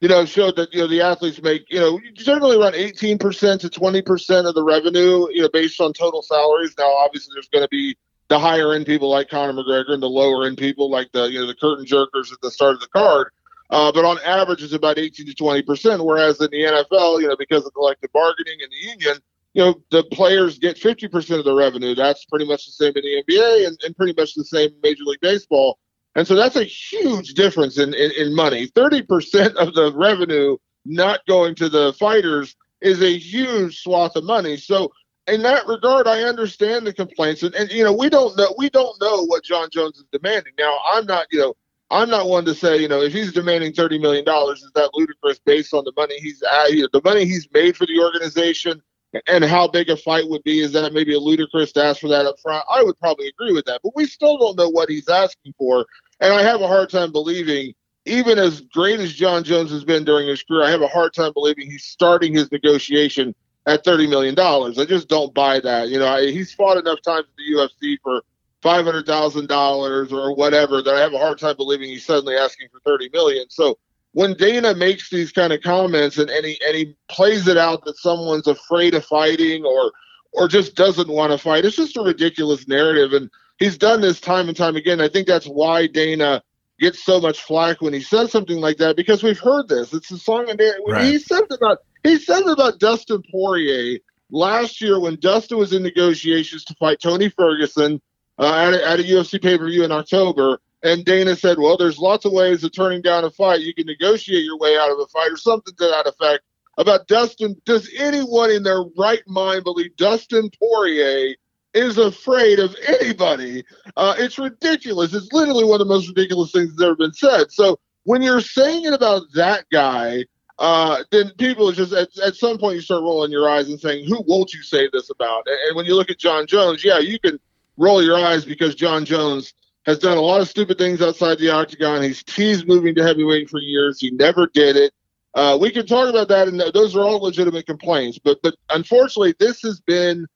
you know, showed that you know the athletes make you know generally around 18 percent to 20 percent of the revenue, you know, based on total salaries. Now, obviously, there's going to be the higher end people like Conor McGregor and the lower end people like the you know the curtain jerkers at the start of the card. Uh, but on average, it's about 18 to 20 percent. Whereas in the NFL, you know, because of collective bargaining and the union, you know, the players get 50% of the revenue. That's pretty much the same in the NBA and, and pretty much the same in Major League Baseball. And so that's a huge difference in, in, in money. 30% of the revenue not going to the fighters is a huge swath of money. So in that regard, I understand the complaints. And, and you know, we don't know we don't know what Jon Jones is demanding. Now, I'm not, you know, I'm not one to say, you know, if he's demanding thirty million dollars, is that ludicrous based on the money he's uh, you know, the money he's made for the organization, and how big a fight would be. Is that maybe a ludicrous to ask for that up front? I would probably agree with that, but we still don't know what he's asking for. And I have a hard time believing, even as great as Jon Jones has been during his career, I have a hard time believing he's starting his negotiation at $30 million. I just don't buy that. You know, I, he's fought enough times at the UFC for $500,000 or whatever that I have a hard time believing he's suddenly asking for 30 million. So when Dana makes these kind of comments and, and he and he plays it out that someone's afraid of fighting or or just doesn't want to fight, it's just a ridiculous narrative. And he's done this time and time again. I think that's why Dana gets so much flack when he says something like that because we've heard this. It's a song and right. he said about he said about Dustin Poirier last year when Dustin was in negotiations to fight Tony Ferguson uh, at, a, at a UFC pay per view in October. And Dana said, well, there's lots of ways of turning down a fight. You can negotiate your way out of a fight or something to that effect. About Dustin, does anyone in their right mind believe Dustin Poirier is afraid of anybody? Uh, it's ridiculous. It's literally one of the most ridiculous things that's ever been said. So when you're saying it about that guy, uh, then people just at, at some point you start rolling your eyes and saying, "Who won't you say this about?" And, and when you look at Jon Jones, yeah, you can roll your eyes because Jon Jones has done a lot of stupid things outside the octagon. He's teased moving to heavyweight for years. He never did it. Uh, we can talk about that, and those are all legitimate complaints. But but unfortunately, this has been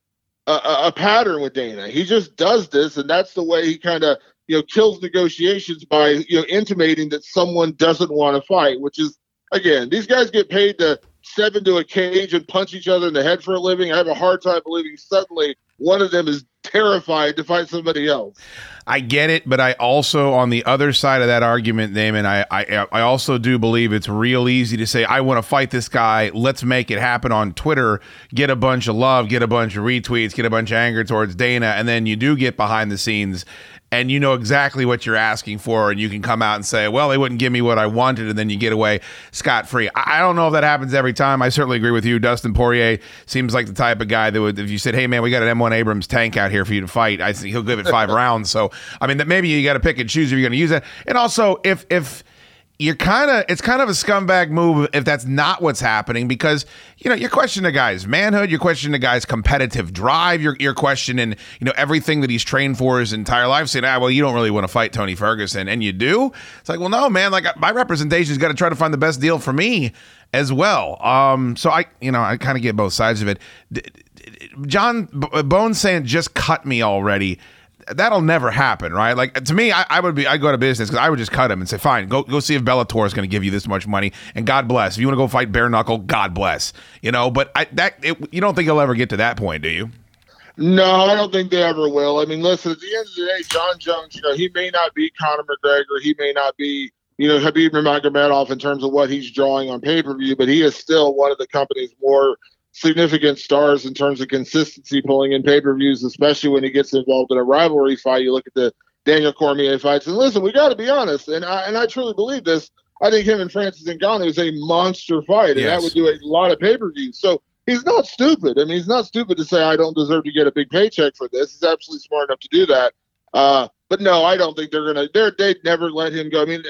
a, a pattern with Dana. He just does this, and that's the way he kind of you know kills negotiations by you know intimating that someone doesn't want to fight. Which is again, these guys get paid to step into a cage and punch each other in the head for a living. I have a hard time believing suddenly one of them is terrified to fight somebody else. I get it, but I also, on the other side of that argument, Damon, I, I, I also do believe it's real easy to say, I want to fight this guy. Let's make it happen on Twitter. Get a bunch of love, get a bunch of retweets, get a bunch of anger towards Dana, and then you do get behind the scenes and you know exactly what you're asking for, and you can come out and say, "Well, they wouldn't give me what I wanted," and then you get away scot free. I don't know if that happens every time. I certainly agree with you. Dustin Poirier seems like the type of guy that would, if you said, "Hey, man, we got an M1 Abrams tank out here for you to fight," I think he'll give it five rounds. So, I mean, that maybe you got to pick and choose if you're going to use it. And also, if if you're kind of it's kind of a scumbag move if that's not what's happening because you know you're questioning the guy's manhood you're questioning the guy's competitive drive you're, you're questioning you know everything that he's trained for his entire life saying ah well you don't really want to fight tony ferguson and you do? It's like well no man like my representation's got to try to find the best deal for me as well. Um so i you know i kind of get both sides of it. Jon B- bones saying just cut me already that'll never happen, right? Like to me, I, I would be I go to business because I would just cut him and say, fine, go go see if Bellator is going to give you this much money, and God bless. If you want to go fight bare knuckle, God bless. You know, but I, that it, you don't think he'll ever get to that point, do you? No, I don't think they ever will. I mean, listen, at the end of the day, Jon Jones, you know, he may not be Conor McGregor, he may not be, you know, Khabib Nurmagomedov in terms of what he's drawing on pay per view, but he is still one of the company's more significant stars in terms of consistency pulling in pay per views, especially when he gets involved in a rivalry fight. You look at the Daniel Cormier fights, and listen, we got to be honest, and I and I truly believe this. I think him and Francis Ngannou is a monster fight, and Yes. that would do a lot of pay per views. So he's not stupid. I mean, he's not stupid to say I don't deserve to get a big paycheck for this. He's absolutely smart enough to do that. Uh, but no, I don't think they're gonna. They're they'd never let him go. I mean,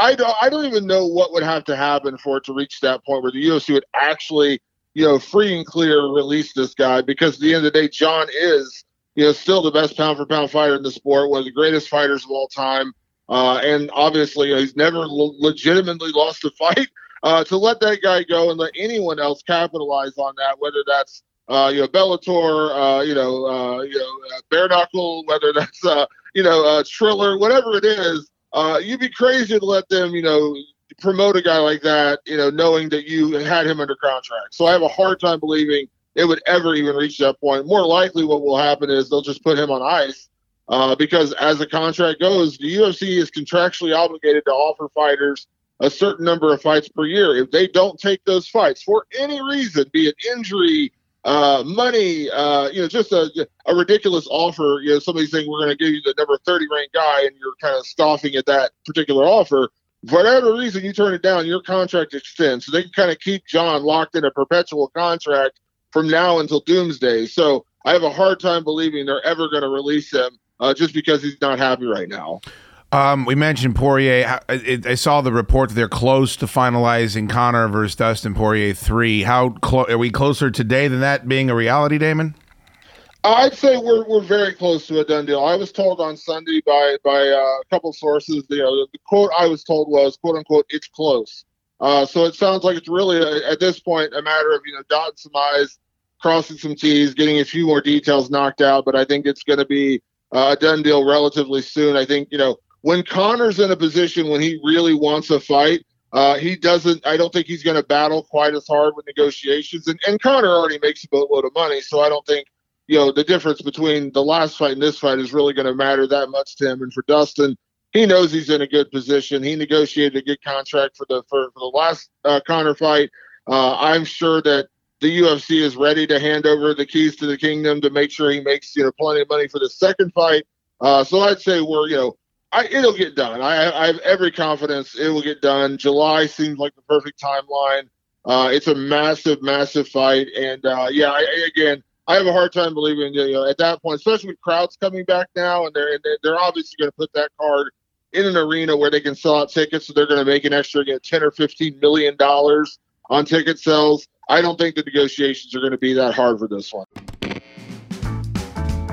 I don't. I don't even know what would have to happen for it to reach that point where the UFC would actually, you know, free and clear release this guy. Because at the end of the day, Jon is, you know, still the best pound for pound fighter in the sport, one of the greatest fighters of all time. Uh, and obviously, he's never le- legitimately lost a fight. Uh, to let that guy go and let anyone else capitalize on that, whether that's uh, you know Bellator, uh, you know, uh, you know, uh, bare knuckle, whether that's uh, you know, uh, Triller, whatever it is, uh, you'd be crazy to let them, you know, promote a guy like that, you know, knowing that you had him under contract. So I have a hard time believing it would ever even reach that point. More likely, what will happen is they'll just put him on ice. Uh, because as the contract goes, the UFC is contractually obligated to offer fighters a certain number of fights per year. If they don't take those fights for any reason, be it injury, uh, money, uh, you know, just a, a ridiculous offer. You know, somebody saying we're going to give you the number 30 ranked guy, and you're kind of scoffing at that particular offer. Whatever reason, you turn it down, your contract extends. So they can kind of keep Jon locked in a perpetual contract from now until doomsday. So I have a hard time believing they're ever going to release him uh, just because he's not happy right now. Um, we mentioned Poirier. It- I saw the report that they're close to finalizing Conor versus Dustin Poirier three. How clo- are we closer today than that being a reality, Damon? I'd say we're we're very close to a done deal. I was told on Sunday by by uh, a couple sources. You know, the quote I was told was "quote unquote" it's close. Uh, so it sounds like it's really uh at this point a matter of you know dotting some i's, crossing some t's, getting a few more details knocked out. But I think it's going to be uh, a done deal relatively soon. I think you know when Conor's in a position when he really wants a fight. Uh, he doesn't. I don't think he's going to battle quite as hard with negotiations. And, and Conor already makes a boatload of money, so I don't think you know, the difference between the last fight and this fight is really going to matter that much to him. And for Dustin, he knows he's in a good position. He negotiated a good contract for the for, for the last uh, fight. Uh, I'm sure that the UFC is ready to hand over the keys to the kingdom to make sure he makes you know plenty of money for the second fight. Uh, so I'd say we're you know. I, it'll get done. I, I have every confidence it will get done. July seems like the perfect timeline. Uh, it's a massive, massive fight, and uh, yeah, I- again, I have a hard time believing you know at that point, especially with crowds coming back now, and they're and they're- obviously going to put that card in an arena where they can sell out tickets, so they're going to make an extra you ten or fifteen million dollars on ticket sales. I don't think the negotiations are going to be that hard for this one.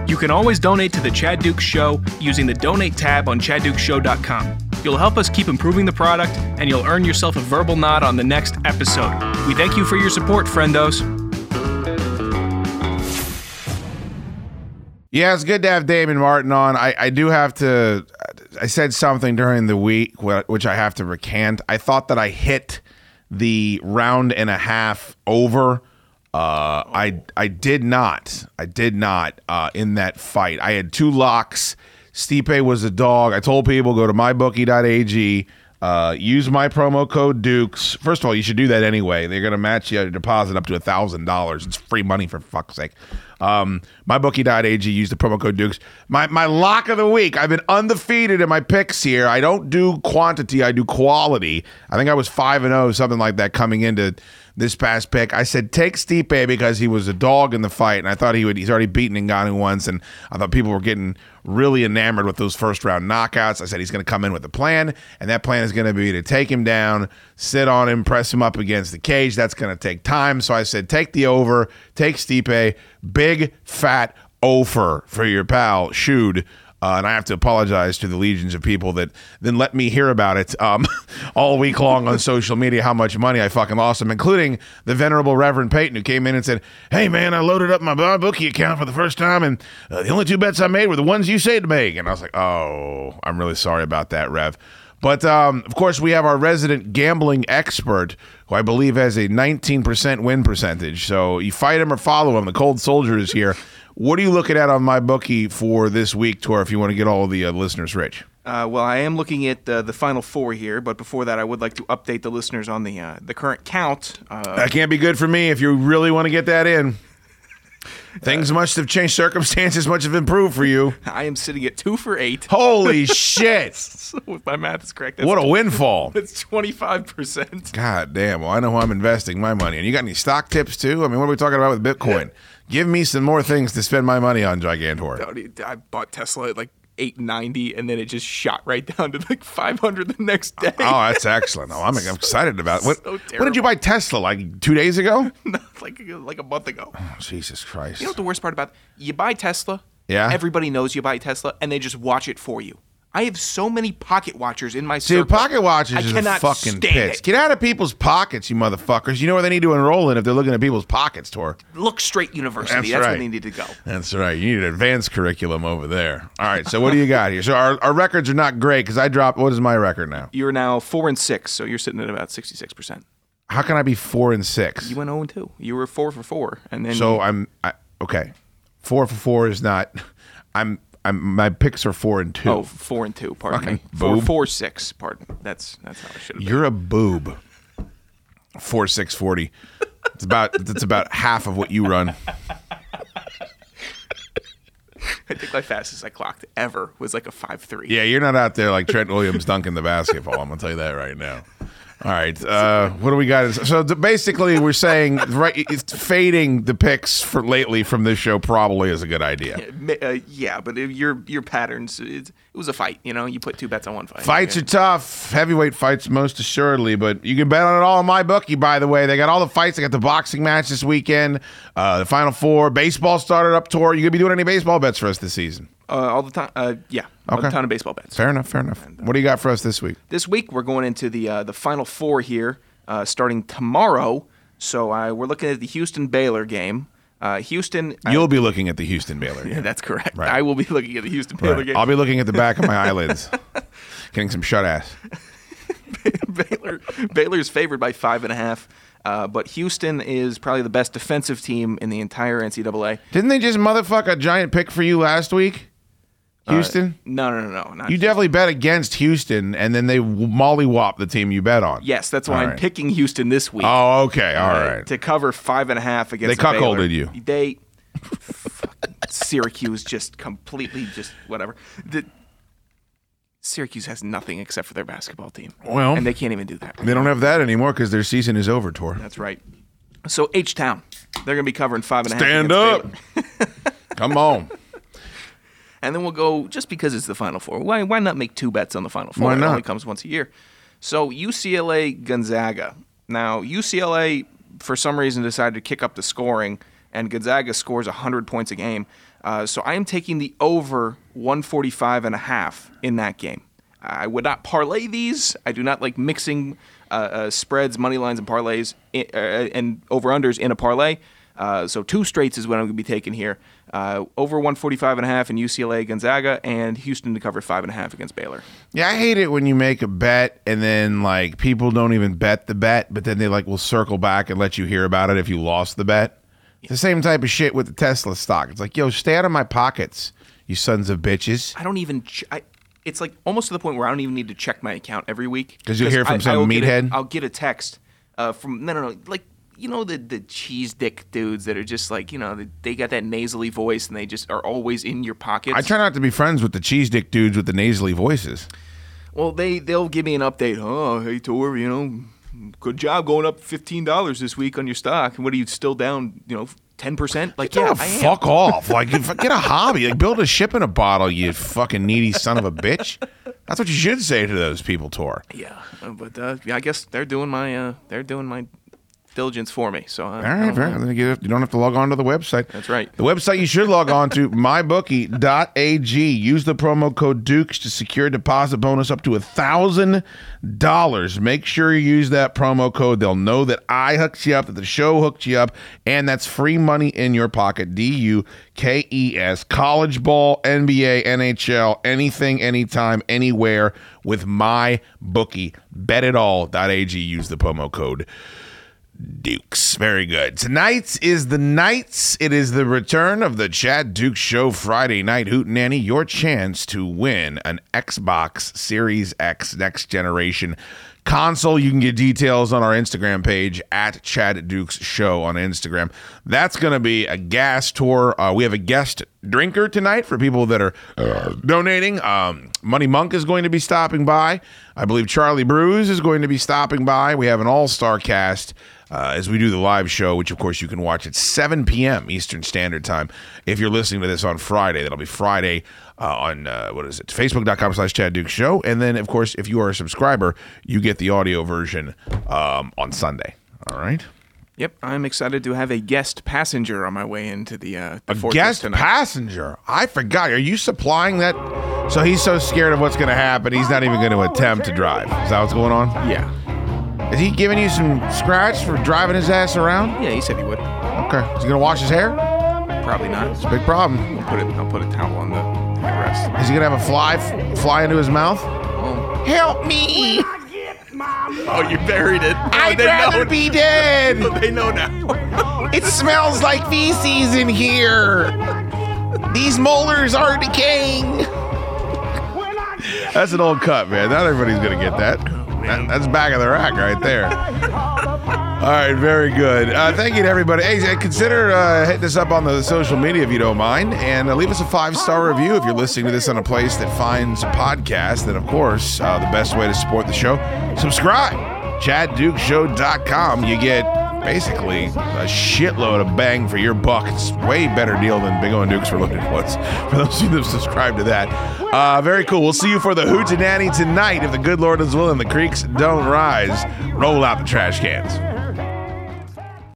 You can always donate to the Chad Dukes Show using the donate tab on chaddukeshow.com. You'll help us keep improving the product, and you'll earn yourself a verbal nod on the next episode. We thank you for your support, friendos. Yeah, it's good to have Damon Martin on. I, I do have to. I said something during the week which I have to recant. I thought that I hit the round and a half over. Uh, I I did not. I did not uh, in that fight. I had two locks. Stipe was a dog. I told people go to mybookie.ag. Uh, use my promo code Dukes. First of all, you should do that anyway. They're gonna match your deposit up to a thousand dollars. It's free money for fuck's sake. Um, mybookie.ag. Use the promo code Dukes. My my lock of the week. I've been undefeated in my picks here. I don't do quantity. I do quality. I think I was five and zero, something like that, coming into this past pick. I said take Stipe because he was a dog in the fight, and I thought he would. He's already beaten Ngannou once, and I thought people were getting really enamored with those first round knockouts. I said he's going to come in with a plan, and that plan is going to be to take him down, sit on him, press him up against the cage. That's going to take time. So I said take the over, take Stipe, big fat offer for your pal Shude. Uh, and I have to apologize to the legions of people that then let me hear about it um, all week long on social media how much money I fucking lost them, including the venerable Reverend Peyton who came in and said, "Hey man, I loaded up my bookie account for the first time, and uh, the only two bets I made were the ones you said to make." And I was like, "Oh, I'm really sorry about that, Rev." But um, of course, we have our resident gambling expert, who I believe has a 19% win percentage. So you fight him or follow him. The cold soldier is here. What are you looking at on my bookie for this week, Tor? If you want to get all the uh, listeners rich. Uh, well, I am looking at uh, the final four here, but before that, I would like to update the listeners on the uh, the current count. Uh, That can't be good for me if you really want to get that in. Things must have changed. Circumstances must have improved for you. I am sitting at two for eight. Holy shit! So if my math is correct, What a windfall! That's twenty five percent. God damn. Well, I know how I'm investing my money. And you got any stock tips too? I mean, what are we talking about with Bitcoin? Give me some more things to spend my money on, Gigantor. I bought Tesla at like eight ninety, and then it just shot right down to like five hundred the next day. Oh, oh that's excellent. Oh, I'm I'm excited about it. What, So when did you buy Tesla? Like two days ago? like like a month ago. Oh, Jesus Christ. You know what the worst part about? You buy Tesla. Yeah. Everybody knows you buy Tesla, and they just watch it for you. I have so many pocket watchers in my Dude, circle. pocket watches I is a cannot fucking stand it. Get out of people's pockets, you motherfuckers. You know where they need to enroll in if they're looking at people's pockets, Tor. Look straight university. That's That's, right. where they need to go. That's right. You need an advanced curriculum over there. All right. So what do you got here? So our, our records are not great because I dropped. What is my record now? You're now four and six, so you're sitting at about sixty six percent. How can I be four and six? You went zero and two. You were four for four, and then So I'm I, okay. Four for four is not. I'm. I'm. My picks are four and two. oh four and two. Pardon me. Boob. four six. Pardon. That's that's how I should have. You're a boob. Four six forty. It's about. That's about half of what you run. I think my fastest I clocked ever was like a five three. Yeah, you're not out there like Trent Williams dunking the basketball. I'm gonna tell you that right now. All right, uh, what do we got? So basically, we're saying right, it's fading the picks for lately from this show probably is a good idea. Uh, yeah, but your your patterns, it, it was a fight. You know, you put two bets on one fight. Fights Yeah. are tough, heavyweight fights most assuredly, but you can bet on it all in my bookie. By the way, they got all the fights. They got the boxing match this weekend, uh, the Final Four. Baseball started up Tor. You gonna be doing any baseball bets for us this season? Uh, all the time. Uh, yeah, a ton of baseball bets. Fair enough. Fair enough. What do you got for us this week? This week we're going into the uh, the final four here, uh, starting tomorrow. So uh, we're looking at the Houston Baylor game. Uh, Houston. You'll be looking at the Houston Baylor. yeah, that's correct. Right. I will be looking at the Houston Baylor Right. game. I'll be looking at the back of my eyelids, getting some shut ass. Baylor Baylor's favored by five and a half. Uh, but Houston is probably the best defensive team in the entire NCAA. Didn't they just motherfuck a giant pick for you last week, Houston? No, no, no, no. Not you definitely bet against Houston, and then they mollywop the team you bet on. Yes, that's why All I'm right. picking Houston this week. Oh, okay. All uh, right. To cover five and a half against They Baylor. cuckolded you. They Syracuse just completely just whatever. The, Syracuse has nothing except for their basketball team. Well, and they can't even do that. They don't have that anymore because their season is over, Tor. That's right. So H Town, they're going to be covering five and a half. Stand up. Come on. And then we'll go just because it's the Final Four. Why why not make two bets on the Final Four? Why It not? only comes once a year. So UCLA Gonzaga. Now UCLA for some reason decided to kick up the scoring, and Gonzaga scores 100 points a game. Uh, so I am taking the over 145 and a half in that game. I would not parlay these. I do not like mixing uh, uh, spreads, money lines, and parlays i- uh, and over unders in a parlay. Uh, so two straights is what I'm going to be taking here. Uh, over 145 and a half in UCLA Gonzaga and Houston to cover five and a half against Baylor. Yeah, I hate it when you make a bet and then like people don't even bet the bet, but then they like will circle back and let you hear about it if you lost the bet. It's the same type of shit with the Tesla stock. It's like, yo, stay out of my pockets, you sons of bitches. I don't even. Ch- I, it's like almost to the point where I don't even need to check my account every week because you'll hear from I- some I'll get a- meathead? I'll get a text uh, from no, no, no, like you know the the cheese dick dudes that are just like you know they, they got that nasally voice and they just are always in your pockets. I try not to be friends with the cheese dick dudes with the nasally voices. Well, they they'll give me an update. Oh, hey Tor, you know, good job going up fifteen dollars this week on your stock. And what are you still down? You know, ten percent. Like, yeah, I am. fuck off. Like, get a hobby. Like, build a ship in a bottle, you fucking needy son of a bitch. That's what you should say to those people, Tor. Yeah, but uh, yeah, I guess they're doing my uh, they're doing my diligence for me. So I, All right, fair. Then You you don't have to log on to the website. That's right. The website you should log on to, mybookie.ag. Use the promo code Dukes to secure a deposit bonus up to a thousand dollars. Make sure you use that promo code. They'll know that I hooked you up, that the show hooked you up, and that's free money in your pocket. D U K E S. College ball, NBA, NHL, anything, anytime, anywhere with my bookie. BetItAll.ag. Use the promo code Dukes. Very good. Tonight is the nights. It is the return of the Chad Duke Show Friday night hootenanny. Your chance to win an Xbox Series X Next Generation console. You can get details on our Instagram page at Chad Dukes Show on Instagram. That's going to be a gas Tor. Uh, we have a guest drinker tonight for people that are uh, donating. Um, Money Monk is going to be stopping by. I believe Charlie Bruise is going to be stopping by. We have an all star cast. Uh, as we do the live show, which of course you can watch at 7 p.m. Eastern Standard Time. If you're listening to this on Friday, that'll be Friday uh, on uh, what is it? Facebook.com slash Chad Dukes Show. And then, of course, if you are a subscriber, you get the audio version um, on Sunday. All right. Yep, I'm excited to have a guest passenger on my way into the, uh, the A guest tonight. passenger. I forgot. Are you supplying that? So he's so scared of what's going to happen, he's not even going to attempt to drive. Is that what's going on? Yeah. Is he giving you some scratch for driving his ass around? Yeah, he said he would. Okay. Is he going to wash his hair? Probably not. It's a big problem. I'll put it. I'll put a towel on the. Is he going to have a fly f- fly into his mouth? Help me! Oh, you buried it. I'd oh, they rather know. be dead. they know now. It smells like feces in here. These molars are decaying. That's an old cut, man. Not everybody's gonna get that. That- that's back of the rack right there. All right, very good. Uh, thank you to everybody. Hey, consider uh, hitting us up on the social media if you don't mind, and uh, leave us a five star review if you're listening to this on a place that finds a podcast. Then, of course, uh, the best way to support the show, subscribe. ChadDukesShow.com. You get basically a shitload of bang for your buck. It's way better deal than Big O and Dukes for loaded ones. For those of you that have subscribed to that, uh, very cool. We'll see you for the Hootenanny tonight if the good Lord is willing. The creeks don't rise. Roll out the trash cans.